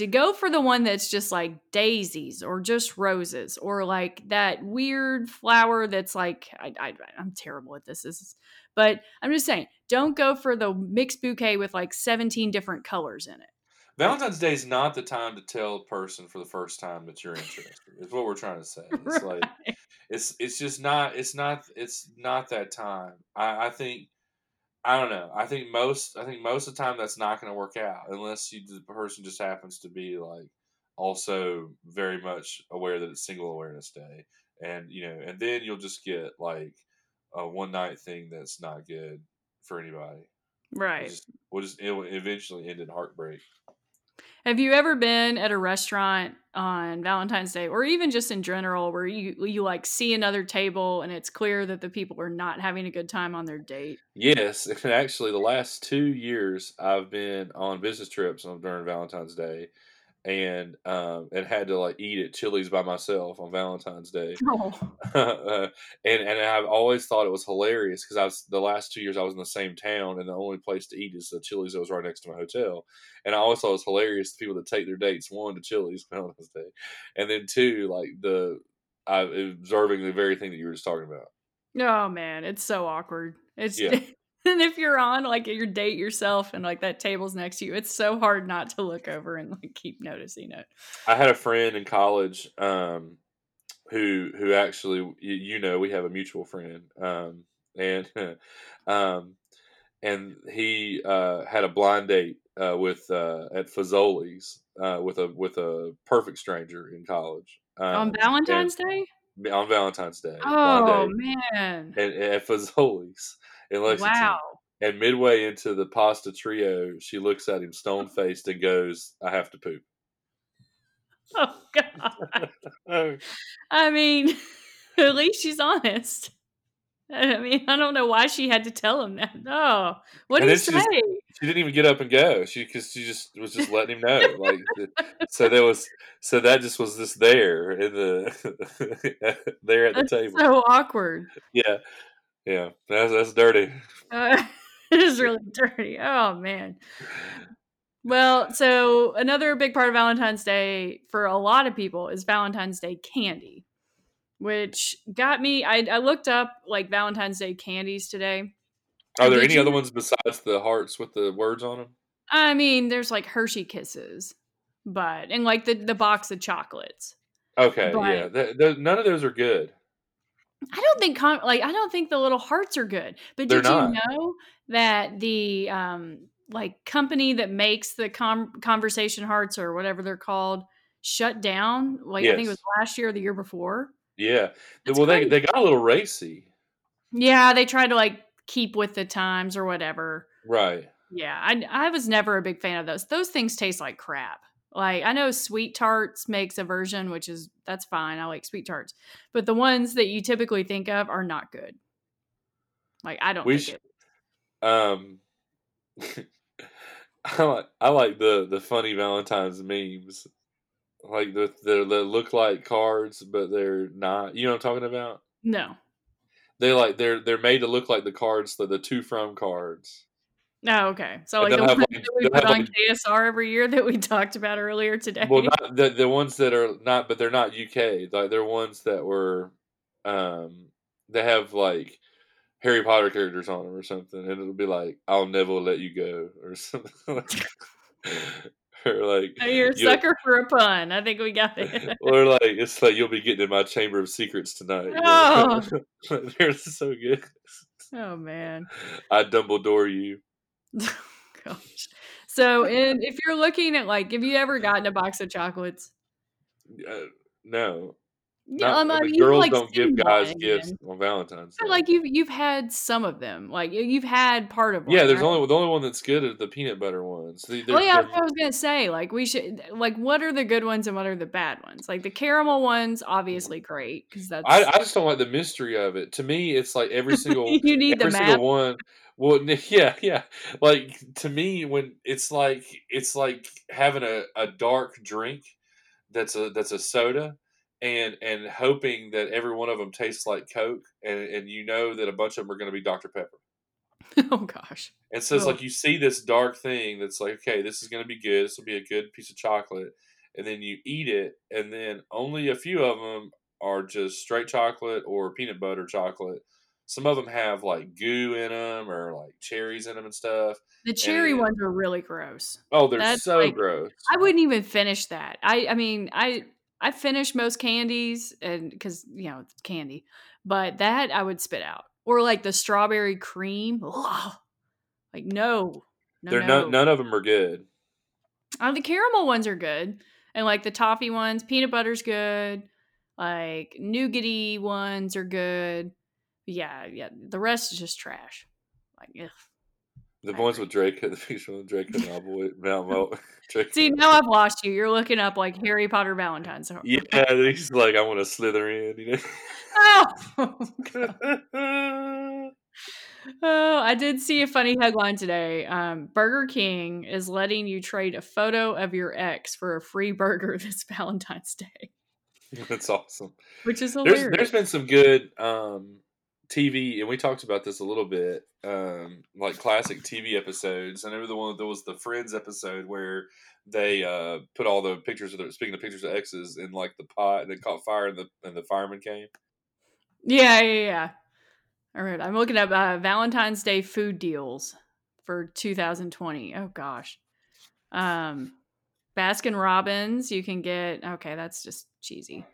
To go for the one that's just like daisies or just roses or like that weird flower that's like I, I I'm terrible at this. This is, but I'm just saying, don't go for the mixed bouquet with like 17 different colors in it. Valentine's Day is not the time to tell a person for the first time that you're interested. is what we're trying to say. It's Right. like it's it's just not it's not it's not that time. I, I think I don't know. I think most I think most of the time that's not going to work out unless you the person just happens to be like also very much aware that it's Single Awareness Day, and you know, and then you'll just get like a one night thing that's not good for anybody. We'll Right. just, we'll just it will eventually end in heartbreak. Have you ever been at a restaurant on Valentine's Day or even just in general where you you like see another table and it's clear that the people are not having a good time on their date? Yes, actually, the last two years I've been on business trips during Valentine's Day, and um, and had to like eat at Chili's by myself on Valentine's Day, Oh. uh, and and I've always thought it was hilarious because I was the last two years I was in the same town, and the only place to eat is the Chili's that was right next to my hotel, and I always thought it was hilarious the people that take their dates one to Chili's on Valentine's Day, and then two like the I observing the very thing that you were just talking about. Oh man, it's so awkward. It's Yeah. and if you're on like your date yourself and like that table's next to you, it's so hard not to look over and like keep noticing it. I had a friend in college um, who who actually you, you know we have a mutual friend um, and um, and he uh, had a blind date uh, with uh, at Fazoli's uh, with a with a perfect stranger in college on um, Valentine's Day? on Valentine's Day. Oh man. and, and at Fazoli's in Lexington. Wow. And midway into the pasta trio, she looks at him stone faced and goes, "I have to poop." Oh god. I mean, at least she's honest. I mean, I don't know why she had to tell him that. No, what did he she say? just- she didn't even get up and go. She because she just was just letting him know. Like so there was so that just was just there in the there at the That's table. so awkward. yeah, yeah. That's that's dirty. Uh, it is really dirty. Oh man. Well, so another big part of Valentine's Day for a lot of people is Valentine's Day candy, which got me. I, I looked up like Valentine's Day candies today. Are there Did any you- other ones besides the hearts with the words on them? I mean, there's like Hershey Kisses, but and like the the box of chocolates. Okay, But- yeah. Th- th- none of those are good. I don't think con- like I don't think the little hearts are good. But They're did you know that the um like company that makes the com- conversation hearts or whatever they're called shut down? Like I think it was last year or the year before. Yeah. That's well, they they got a little racy, Yeah, they tried to like keep with the times or whatever. right? Yeah, I I was never a big fan of those. Those things taste like crap. Like I know Sweet Tarts makes a version, which is that's fine. I like Sweet Tarts, but the ones that you typically think of are not good. Like I don't We think sh- it. Um, I like I like the the funny Valentine's memes, like the the that look like cards, but they're not. You know what I'm talking about? No, They like they're they're made to look like the cards, the the two from cards. Oh, okay. So like the ones like- that we put on like- KSR every year that we talked about earlier today. Well, not the the ones that are not, but they're not UK. Like they're ones that were, um, they have like Harry Potter characters on them or something, and it'll be like "I'll never let you go" or something. or like Oh, You're a sucker for a pun. I think we got it. or like it's like you'll be getting in my chamber of secrets tonight. Oh. they're so good. oh man. I Dumbledore you. Gosh. So, in, if you're looking at like, have you ever gotten a box of chocolates? Uh, no, Yeah, not, I mean, girls like, don't give guys one, gifts on Valentine's Day. like you've you've had some of them. Like you- you've had part of one. yeah, there's right? only the only one that's good are the peanut butter ones. The- Oh they're- yeah, they're- that's what I was gonna say. Like we should like what are the good ones and what are the bad ones? Like the caramel ones, mm. obviously great because that's I, I just don't like the mystery of it. To me, it's like every single you need the every map. single one. Well, yeah, yeah. Like to me, when it's like it's like having a, a dark drink that's a that's a soda, and and hoping that every one of them tastes like Coke, and and you know that a bunch of them are going to be Dr Pepper. oh gosh. And so it's Ugh. like you see this dark thing that's like, okay, this is going to be good. This will be a good piece of chocolate. And then you eat it, and then only a few of them are just straight chocolate or peanut butter chocolate. Some of them have like goo in them or like cherries in them and stuff. The cherry And- ones are really gross. Oh, they're That's so like- gross. I wouldn't even finish that. I I mean, I I finish most candies and cuz you know, it's candy. But that I would spit out. Or like the strawberry cream. Ugh. Like no. No, they're no. no, none of them are good. Uh, the caramel ones are good. And like the toffee ones, peanut butter's good. Like nougaty ones are good. Yeah, yeah. The rest is just trash. Like, ugh. The I ones agree. with Drake, the picture with Drake and Mount Mount Mo. Drake See, now I've lost you. You're looking up like Harry Potter Valentine's. Yeah, he's like, I want to slither in. You Oh, God. know? oh, I did see a funny headline today. Um, Burger King is letting you trade a photo of your ex for a free burger this Valentine's Day, That's awesome. which is There's there's been some good um, TV, and we talked about this a little bit, um, like classic TV episodes. I remember the one that was the Friends episode where they uh, put all the pictures of the speaking of pictures of exes in like the pot, and they caught fire, and the and the fireman came. Yeah, yeah, yeah. All right, I'm looking up uh, Valentine's Day food deals for 2020. Oh gosh, um, Baskin Robbins, you can get. Okay, that's just cheesy.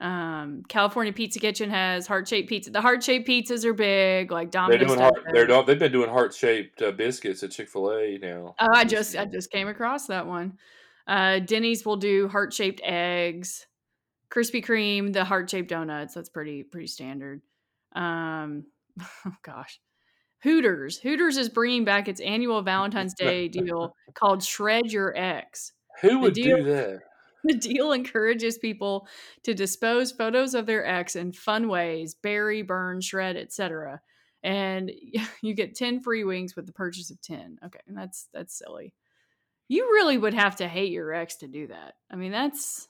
Um, California Pizza Kitchen has heart shaped pizza. The heart shaped pizzas are big, like They're Domino's. doing heart, they're do- they've been doing heart shaped uh, biscuits at Chick Fil A now. Oh, I just I just came across that one. Uh, Denny's will do heart shaped eggs, Krispy Kreme, the heart shaped donuts. That's pretty pretty standard. Um, oh gosh, Hooters. Hooters is bringing back its annual Valentine's Day deal called Shred Your Ex. Who would deal- do that? The deal encourages people to dispose photos of their ex in fun ways, bury, burn, shred, etc. And you get 10 free wings with the purchase of 10. Okay, and that's that's silly. You really would have to hate your ex to do that. I mean, that's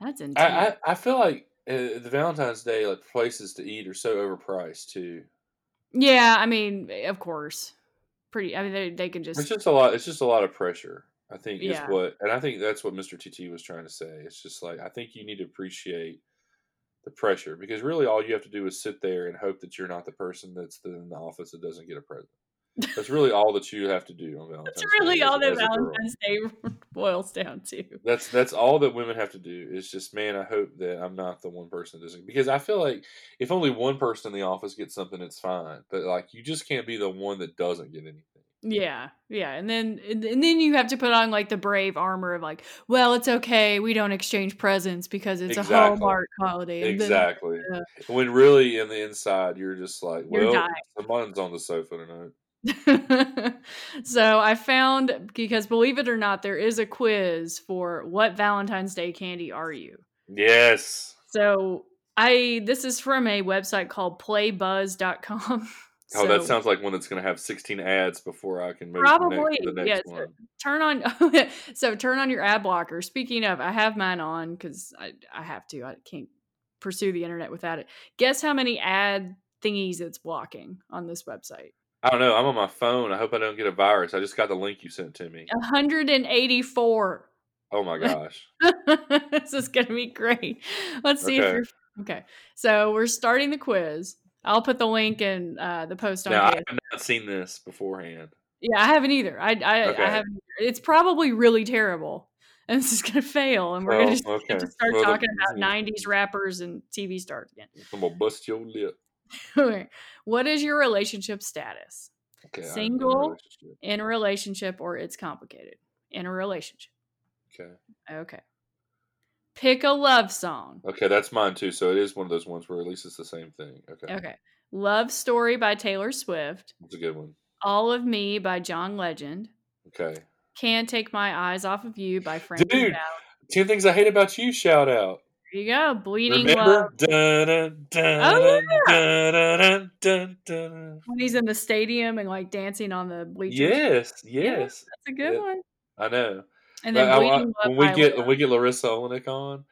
that's intense. I, I, I feel like uh, the Valentine's Day like places to eat are so overpriced too. yeah, I mean, of course. Pretty I mean they they can just It's just a lot. It's just a lot of pressure. I think Yeah. is what, and I think that's what Mr. TT was trying to say. It's just like I think you need to appreciate the pressure because really all you have to do is sit there and hope that you're not the person that's in the office that doesn't get a present. That's really all that you have to do on Valentine's. That's really Day all that as a girl. Valentine's Day boils down to. That's that's all that women have to do. Is just man, I hope that I'm not the one person that doesn't because I feel like if only one person in the office gets something, it's fine. But like you just can't be the one that doesn't get anything. Yeah, yeah, and then and then you have to put on like the brave armor of like, well, it's okay, we don't exchange presents because it's a Exactly. Hallmark holiday. And then- Exactly. yeah. When really in the inside, you're just like, well, someone's on the sofa tonight. so I found because believe it or not, there is a quiz for what Valentine's Day candy are you. Yes. So I this is from a website called playbuzz.com. Oh, that sounds like one that's going to have 16 ads before I can move Probably, to the next, yes. one. turn on so turn on your ad blocker speaking of i have mine on because I, I have to i can't pursue the internet without it guess how many ad thingies it's blocking on this website I don't know. I'm on my phone. I hope I don't get a virus. I just got the link you sent to me. 184 Oh my gosh. this is gonna be great let's see if you're okay so we're starting the quiz i'll put the link in uh, the post on Now, I have not seen this beforehand. yeah i haven't either i i, Okay. I haven't either. it's probably really terrible and this is gonna fail and we're Oh, gonna just okay. to start Well, the- talking about yeah. 90s rappers and tv stars again I'm going to bust your lip. Okay. what is your relationship status Okay. I'm in a Single? in a relationship or it's complicated in a relationship Okay. okay pick a love song Okay, that's mine too. So it is one of those ones where at least it's the same thing. Okay. okay love story by taylor swift That's a good one. all of me by john legend Okay. can't take my eyes off of you by Frank. Dude, Valli. 10 Things I Hate About You shout out. there you go bleeding love Remember? Dun, dun, dun, Oh, dun. when he's in the stadium and like dancing on the bleachers Yes, yes. that's a good Yeah. one I know. And then I- I- when we get when we get Larisa Oleynik on,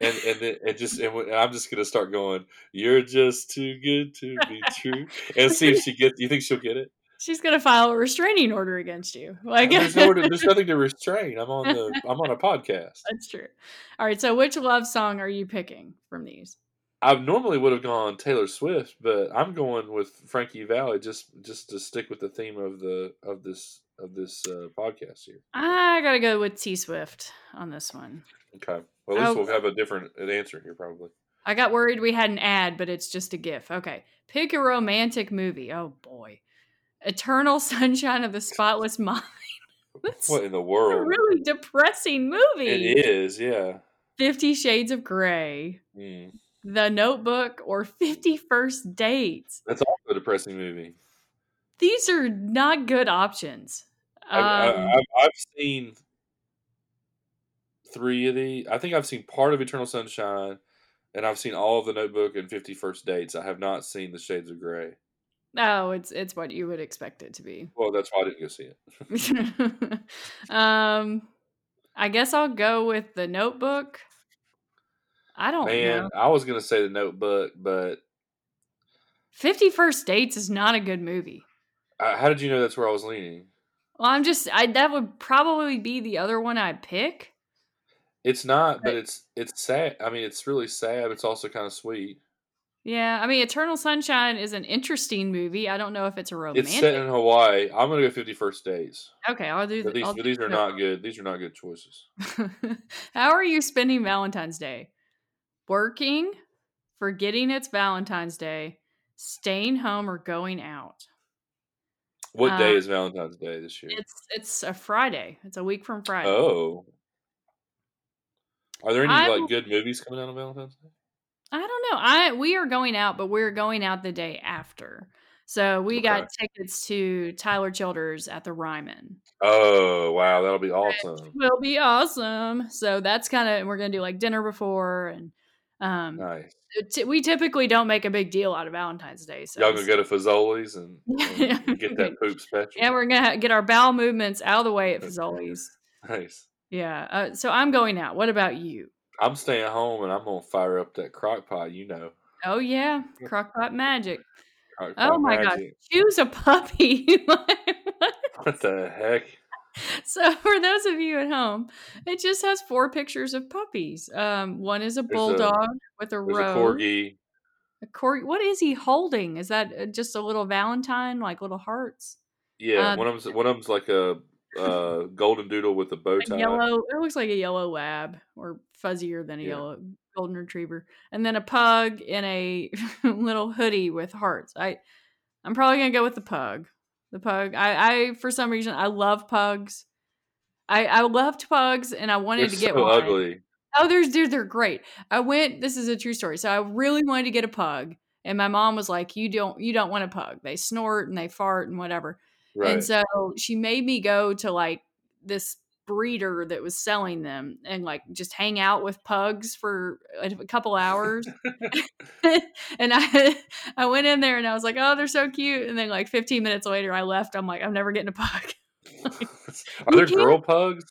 and and then and just and, I'm just gonna start going. You're just too good to be true, and see if she gets. You think she'll get it? She's gonna file a restraining order against you. Like there's, no, there's nothing to restrain. I'm on the I'm on a podcast. That's true. All right. So which love song are you picking from these? I normally would have gone Taylor Swift, but I'm going with Frankie Valli just just to stick with the theme of the of this of this uh, podcast here. I gotta go with T Swift on this one. Okay. Well, at least oh, we'll have a different answer here, probably. I got worried we had an ad, but it's just a GIF. Okay. Pick a romantic movie. Oh boy. Eternal Sunshine of the Spotless Mind. That's what in the world? a really depressing movie. It is, yeah. Fifty Shades of Grey. Mm. The Notebook or Fifty First Dates. That's also a depressing movie. These are not good options. Um, I've, I've, I've seen three of the. I think I've seen part of Eternal Sunshine, and I've seen all of the Notebook and Fifty First Dates. I have not seen the Shades of Grey. No, it's it's what you would expect it to be. Well, that's why I didn't go see it. um, I guess I'll go with the Notebook. I don't Man, know. I was gonna say the Notebook, but Fifty First Dates is not a good movie. Uh, how did you know that's where I was leaning? Well, I'm just I that would probably be the other one I'd pick. It's not, but, but it's it's sad. I mean, it's really sad. It's also kind of sweet. Yeah, I mean, Eternal Sunshine is an interesting movie. I don't know if it's a romantic. It's set in Hawaii. I'm gonna go Fifty First Days. Okay, I'll do. But these, I'll but these are not good. These are not good choices. How are you spending Valentine's Day? Working, forgetting it's Valentine's Day, staying home, or going out? What day um, is Valentine's Day this year? It's it's a Friday. It's a week from Friday. Oh, are there any I'm, like good movies coming out on Valentine's Day? I don't know. I we are going out, but we're going out the day after. So we okay. got tickets to Tyler Childers at the Ryman. Oh wow, that'll be awesome. will be awesome. So that's kind of we're gonna do like dinner before and um nice. T- we typically don't make a big deal out of Valentine's Day. So y'all gonna go to Fazoli's and, and get that poop special. Yeah, we're gonna get our bowel movements out of the way at Fazoli's. nice. Yeah. Uh, so I'm going out. What about you? I'm staying home and I'm gonna fire up that crock pot, you know. Oh yeah, crock pot magic. Crock oh my magic. god, choose a puppy. what the heck? So for those of you at home, it just has four pictures of puppies. Um, one is a bulldog a, with a rose. A corgi. A corgi. What is he holding? Is that uh, just a little Valentine, like little hearts? Yeah, uh, one of them's one of them's like a uh, golden doodle with a bow tie. A yellow. It looks like a yellow lab, or fuzzier than a yeah. yellow golden retriever, and then a pug in a little hoodie with hearts. I, I'm probably gonna go with the pug. The pug. I, I for some reason I love pugs. I, I loved pugs, and I wanted they're to get so one. Ugly. Oh, there's dude, they're great. I went. This is a true story. So I really wanted to get a pug, and my mom was like, "You don't, you don't want a pug. They snort and they fart and whatever." Right. And so she made me go to like this breeder that was selling them and like just hang out with pugs for a couple hours. and I I went in there and I was like, "Oh, they're so cute." And then like 15 minutes later I left. I'm like, "I'm never getting a pug." like, Are there girl pugs?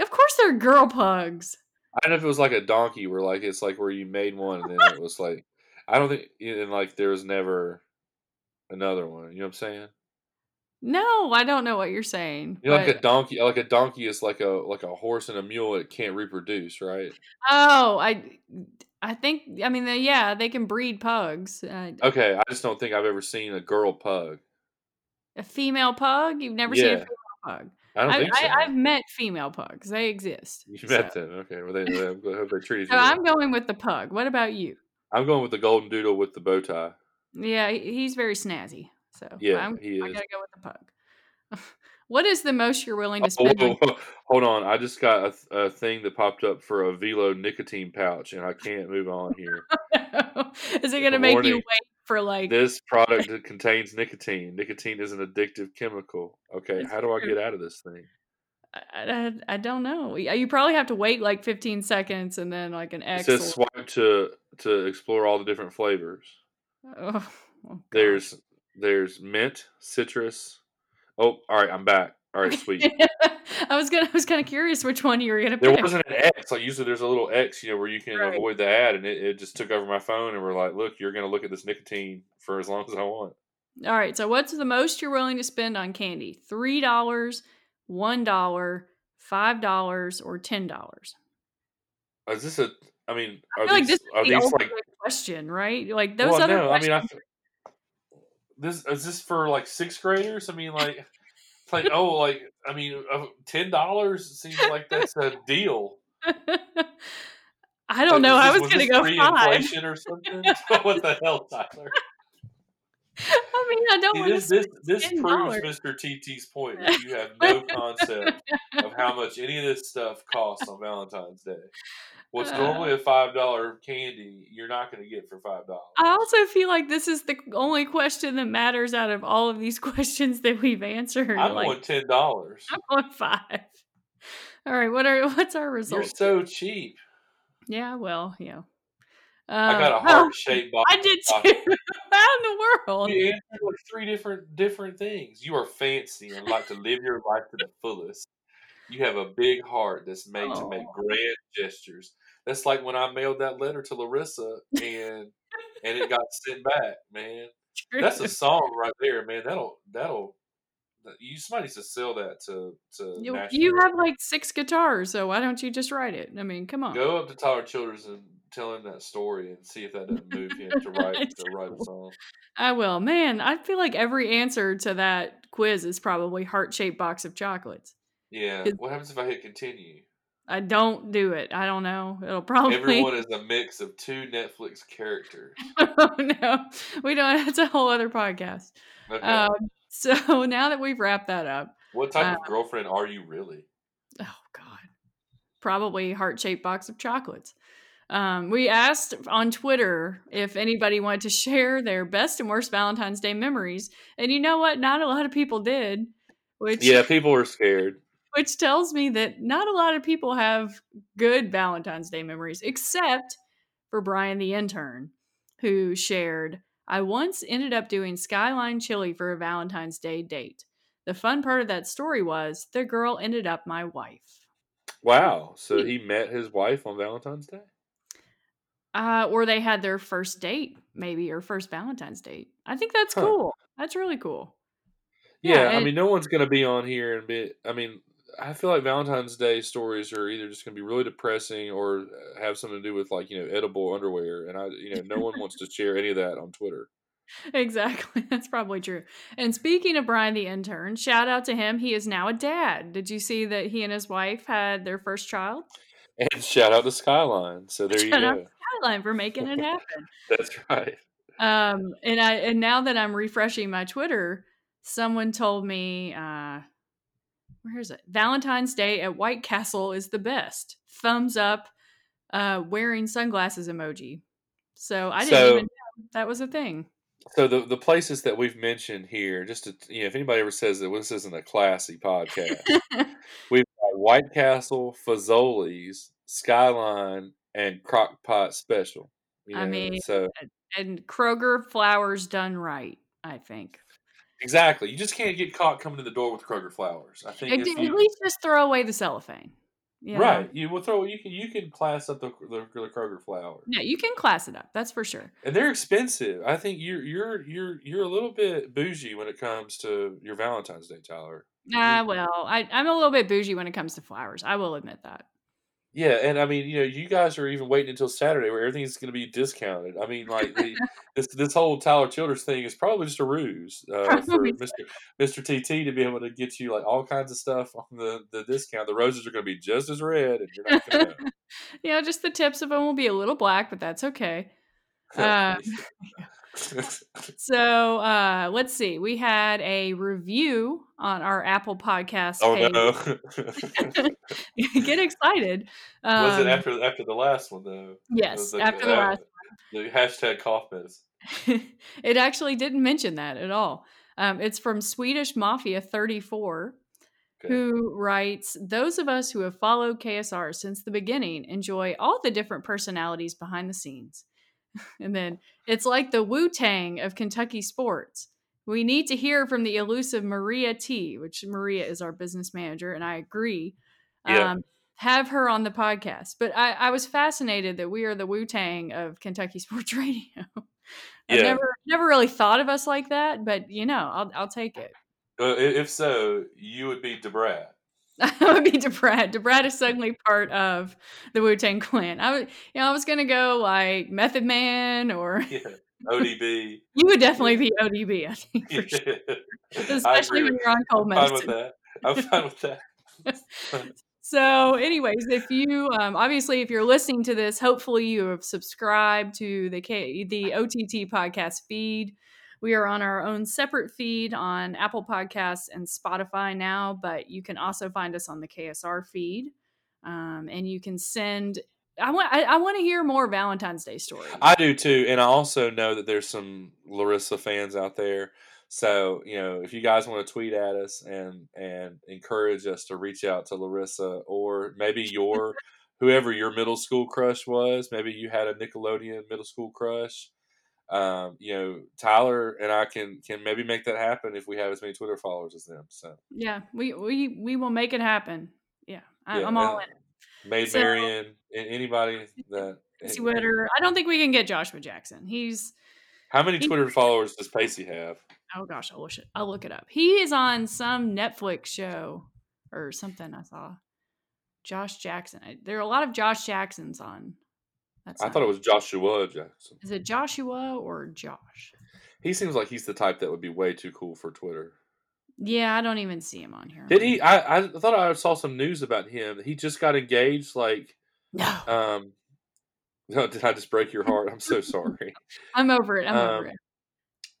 Of course they're girl pugs. I don't know if it was like a donkey where like it's like where you made one and then it was like I don't think and like there was never another one. You know what I'm saying? No, I don't know what you're saying. You know, like a donkey, like a donkey is like a like a horse and a mule. It can't reproduce, right? Oh, I, I think. I mean, they, yeah, they can breed pugs. Uh, okay, I just don't think I've ever seen a girl pug. A female pug? You've never yeah. seen a female pug? I don't I, think so. I, have met female pugs. They exist. You so. met them, okay? Well, they, they, hope they treat so I'm going with the pug. What about you? I'm going with the golden doodle with the bow tie. Yeah, he's very snazzy. So yeah, I'm, he is. I gotta go with the pug. what is the most you're willing to spend? Oh, on- hold on, I just got a, a, thing that popped up for a Velo nicotine pouch, and I can't move on here. is it gonna make you wait for like this product contains nicotine? Nicotine is an addictive chemical. Okay, how do I get out of this thing? I, I, I, don't know. You probably have to wait like 15 seconds and then like an X. It says swipe to to explore all the different flavors. Oh, oh there's there's mint, citrus. Oh, all right, I'm back. All right, sweet. I was gonna. I was kind of curious which one you were gonna pick. There pick. wasn't an X. Like usually, there's a little X, you know, where you can Right. avoid the ad, and it, it just took over my phone, and we're like, "Look, you're going to look at this nicotine for as long as I want." All right. So, what's the most you're willing to spend on candy? Three dollars, one dollar, five dollars, or ten dollars? Is this a? I mean, I are feel like these this are is the these like? question, right? Like those Well, other no. I mean, I. This is this for like sixth graders? I mean, like, it's like oh, like I mean, ten dollars seems like that's a deal. I don't know. Was I this- was, gonna go five. pre-inflation or something. what the hell, Tyler? I mean, I don't See, want to this this this proves Mr. TT's point. that You have no concept of how much any of this stuff costs on Valentine's Day. What's Uh. normally a five dollar candy, you're not going to get for five dollars. I also feel like this is the only question that matters out of all of these questions that we've answered. I'm like, going ten dollars. I'm going five. All right, what are what's our result? You're so cheap. yeah, well, yeah. I got a heart shaped box. I did too. How in the world? You answered like three different different things. You are fancy and like to live your life to the fullest. You have a big heart that's made to make Oh. grand gestures. That's like when I mailed that letter to Larisa and and it got sent back, man. That's a song right there, man. That'll that'll you somebody needs to sell that to to you, you have like six guitars, so why don't you just write it? I mean, come on. Go up to Tyler Childers and tell him that story and see if that doesn't move him to write to write a song. I will. Man, I feel like every answer to that quiz is probably heart shaped box of chocolates. Yeah. What happens if I hit continue? I don't do it. I don't know. It'll probably. Everyone is a mix of two Netflix characters. oh no, we don't. That's a whole other podcast. Okay. Um, so now that we've wrapped that up, what type of girlfriend are you really? oh god, probably heart shaped box of chocolates. Um, we asked on Twitter if anybody wanted to share their best and worst Valentine's Day memories, and you know what? Not a lot of people did, which Yeah, people were scared. Which tells me that not a lot of people have good Valentine's Day memories, except for Brian the intern, who shared, I once ended up doing Skyline Chili for a Valentine's Day date. The fun part of that story was the girl ended up my wife. Wow. So he met his wife on Valentine's Day? Uh, or they had their first date, maybe, or first Valentine's date. I think that's Huh. cool. That's really cool. Yeah, Yeah, I mean, no one's going to be on here and be. I mean, I feel like Valentine's Day stories are either just going to be really depressing or uh, have something to do with like you know edible underwear, and I you know no one wants to share any of that on Twitter. Exactly. That's probably true. And speaking of Brian the intern, shout out to him. He is now a dad. Did you see that he and his wife had their first child? And shout out to Skyline. So there you Shout out go. Skyline for making it happen. That's right. Um, and I and now that I'm refreshing my Twitter, someone told me, uh, where is it? Valentine's Day at White Castle is the best. Thumbs up, uh, wearing sunglasses emoji. So I didn't So- even know that was a thing. So the the places that we've mentioned here, just to you know, if anybody ever says that this isn't a classy podcast, we've got White Castle, Fazoli's, Skyline, and Crockpot Special. You I mean, so and Kroger flowers done right, I think. Exactly, you just can't get caught coming to the door with Kroger flowers. I think At, you, least just throw away the cellophane. you know? right, you will throw you can you can class up the, the, the Kroger flowers, Yeah, you can class it up. That's for sure. and they're expensive. I think you're you're you're you're a little bit bougie when it comes to your Valentine's Day, Tyler. Ah, well, I, I'm a little bit bougie when it comes to flowers. I will admit that. Yeah, and I mean, you know, you guys are even waiting until Saturday where everything's going to be discounted. I mean, like the, this this whole Tyler Childers thing is probably just a ruse uh, for Probably so. Mister Mister TT to be able to get you like all kinds of stuff on the the discount. The roses are going to be just as red, and you're not going to know. know, just the tips of them will be a little black, but that's okay. Um, So uh, let's see. We had a review on our Apple Podcast oh page. no! Get excited. Um, Was it after after the last one though? Yes, the- after the uh, last The hashtag cough medicine. it actually didn't mention that at all. Um, it's from Swedish Mafia 34, Okay. who writes Those of us who have followed KSR since the beginning enjoy all the different personalities behind the scenes. and then it's like the Wu Tang of Kentucky sports. we need to hear from the elusive Maria T, which Maria is our business manager, and I agree. Yeah. Um, have her on the podcast. But I, I was fascinated that we are the Wu Tang of Kentucky Sports Radio. I Yeah. never never really thought of us like that, but you know, I'll I'll take it. Uh, if so, you would be Da Brat. I would be Da Brat. Debrad is suddenly part of the Wu Tang Clan. I would, you know, I was gonna go like Method Man, or Yeah. ODB. you would definitely be ODB. I think, for sure. Especially when you're on cold I'm fine with medicine. that. I'm fine with that. So, anyways, if you um, obviously if you're listening to this, hopefully you have subscribed to the K- the OTT podcast feed. We are on our own separate feed on Apple Podcasts and Spotify now, but you can also find us on the KSR feed, um, and you can send. I want I, I want to hear more Valentine's Day stories. I do too, and I also know that there's some Larisa fans out there. So you know, if you guys want to tweet at us and and encourage us to reach out to Larisa, or maybe your whoever your middle school crush was, maybe you had a Nickelodeon middle school crush. Um, you know, Tyler and I can can maybe make that happen if we have as many Twitter followers as them. So yeah, we we we will make it happen. Yeah, I, yeah, I'm all in. and Maid So- Marian, and anybody that Twitter. I don't think we can get Joshua Jackson. He's How many Twitter followers does Pacey have? oh gosh, I'll look it. I'll look it up. He is on some Netflix show or something. I saw Josh Jackson. There are a lot of Josh Jacksons on. That's I thought it was Joshua Jackson. Is it Joshua or Josh? He seems like he's the type that would be way too cool for Twitter. Yeah, I don't even see him on here. Did he? I, I thought I saw some news about him. He just got engaged. Like, No, um, no, did I just break your heart? I'm so sorry. I'm over it. I'm over um, it.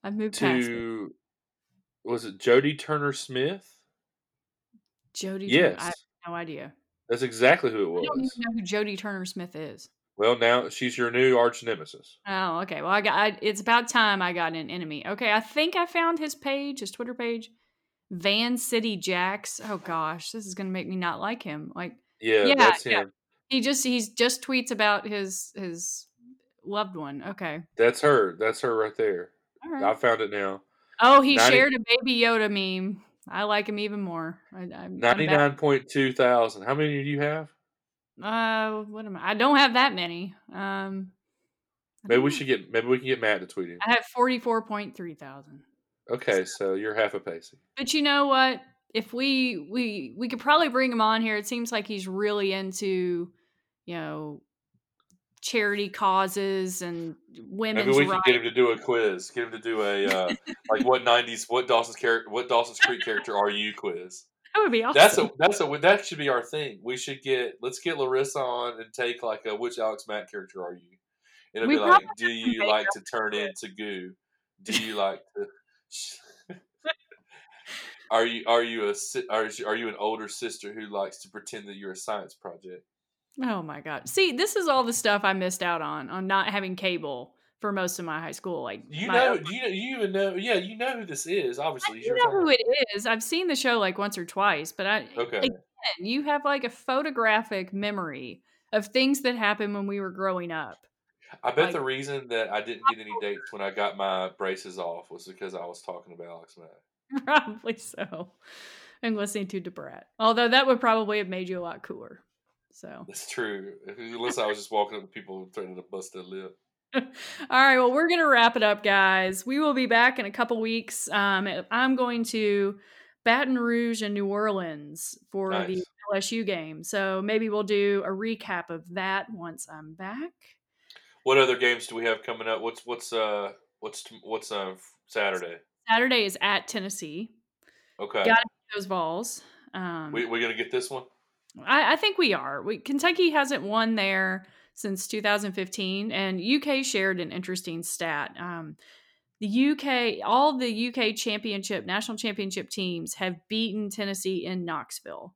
I've moved past it. to was it Jodie Turner-Smith? Jody. Turner- I have Yes, no idea. that's exactly who it was. I don't even know who Jodie Turner-Smith is. Well, now she's your new arch nemesis. Oh, okay. Well, I got. I, it's about time I got an enemy. Okay, I think I found his page, his Twitter page, Van City Jacks. Oh gosh, this is gonna make me not like him. Like Yeah, Yeah, that's yeah. him. he just he's just tweets about his his loved one. Okay, That's her. That's her right there. right. I found it now. oh, he 90 shared a Baby Yoda meme. I like him even more. I, I'm, I'm Ninety nine point two thousand. How many do you have? Uh, what am I? I don't have that many. Um, Maybe we should get. Maybe we can get Matt to tweet him. I have forty four point three thousand. Okay, so you're half a Pacey. But you know what? If we we we could probably bring him on here. It seems like he's really into, you know, charity causes and women's Maybe we rights. get him to do a quiz. Get him to do a uh, like what '90s, what Dawson's character, what Dawson's Creek character are you quiz. That would be awesome. That's a that's a that should be our thing. We should get let's get Larisa on and take like a which Alex Mack character are you? It'll We be like, do you like to turn into goo? Do you like to? Are you are you a are you- are you an older sister who likes to pretend that you're a science project? oh my god! See, this is all the stuff I missed out on on not having cable for most of my high school. Like You know, do you know, you even know? Yeah, you know who this is. Obviously, you know who it is. I've seen the show like once or twice, but I Okay, again, you have like a photographic memory of things that happened when we were growing up. I bet like- the reason that I didn't get any dates when I got my braces off was because I was talking about Alex Mack. Probably so. And listening to Da Brat. Although that would probably have made you a lot cooler. So, That's true. Unless I was just walking up to people and threatening to bust their lip. All right. Well, we're going to wrap it up, guys. We will be back in a couple weeks. Um, I'm going to Baton Rouge and New Orleans for the LSU game. So maybe we'll do a recap of that once I'm back. What other games do we have coming up? What's what's uh what's what's uh Saturday? Saturday is at Tennessee. Okay, Got Those Vols. Um, we we gonna get this one. I, I think we are. We, Kentucky hasn't won there since 2015, and UK shared an interesting stat. Um, the UK, all the UK championship, national championship teams have beaten Tennessee in Knoxville,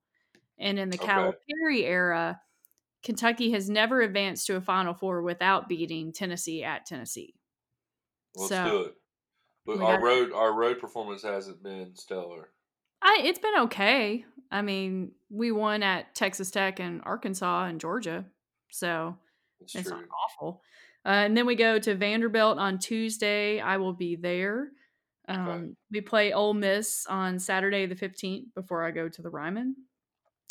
and in the Okay. Calipari era, Kentucky has never advanced to a Final Four without beating Tennessee at Tennessee. Let's So, do it. But our got- road our road performance hasn't been stellar. I, it's been okay. I mean, we won at Texas Tech and Arkansas and Georgia, so It's It's not awful. Uh, and then we go to Vanderbilt on Tuesday. I will be there. Um, Okay. We play Ole Miss on Saturday the 15th before I go to the Ryman.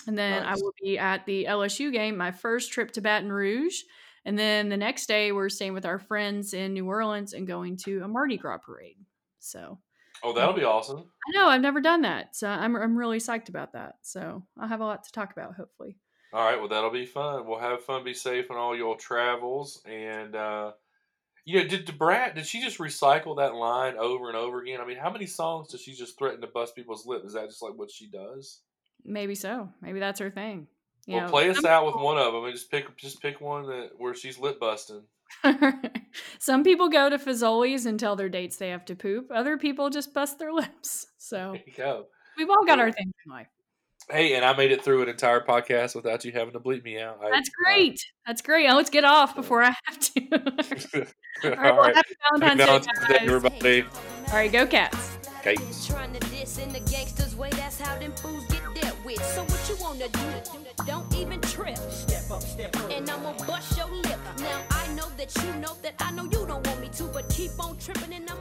And then I will be at the LSU game, my first trip to Baton Rouge. And then the next day, we're staying with our friends in New Orleans and going to a Mardi Gras parade. So Oh, that'll be awesome. I know I've never done that. So I'm, I'm really psyched about that. So I'll have a lot to talk about, hopefully. All right, well that'll be fun. We'll have fun, be safe on all your travels, and uh, you know, did Da Brat did she just recycle that line over and over again? I mean, how many songs does she just threaten to bust people's lip? Is that just like what she does? Maybe so. Maybe that's her thing. You well, know, play us out with one of them, and just pick just pick one that where she's lip busting. Some people go to Fazoli's and tell their dates they have to poop. Other people just bust their lips. So There you go. we've all got our things in life. Hey, and I made it through an entire podcast without you having to bleep me out. I- That's uh, great. That's great. Now let's get off before I have to. I- all right, all well, right. happy Happy Valentine's Day, Valentine's Day, everybody. All right, go cats. Okay. Trying to diss in the gangsters way, that's how them fools get dealt with. So what you wanna do? Don't even trip. Step up, step up. And I'ma bust your lip. Now I know that you know that I know you don't want me to, but keep on tripping and I'm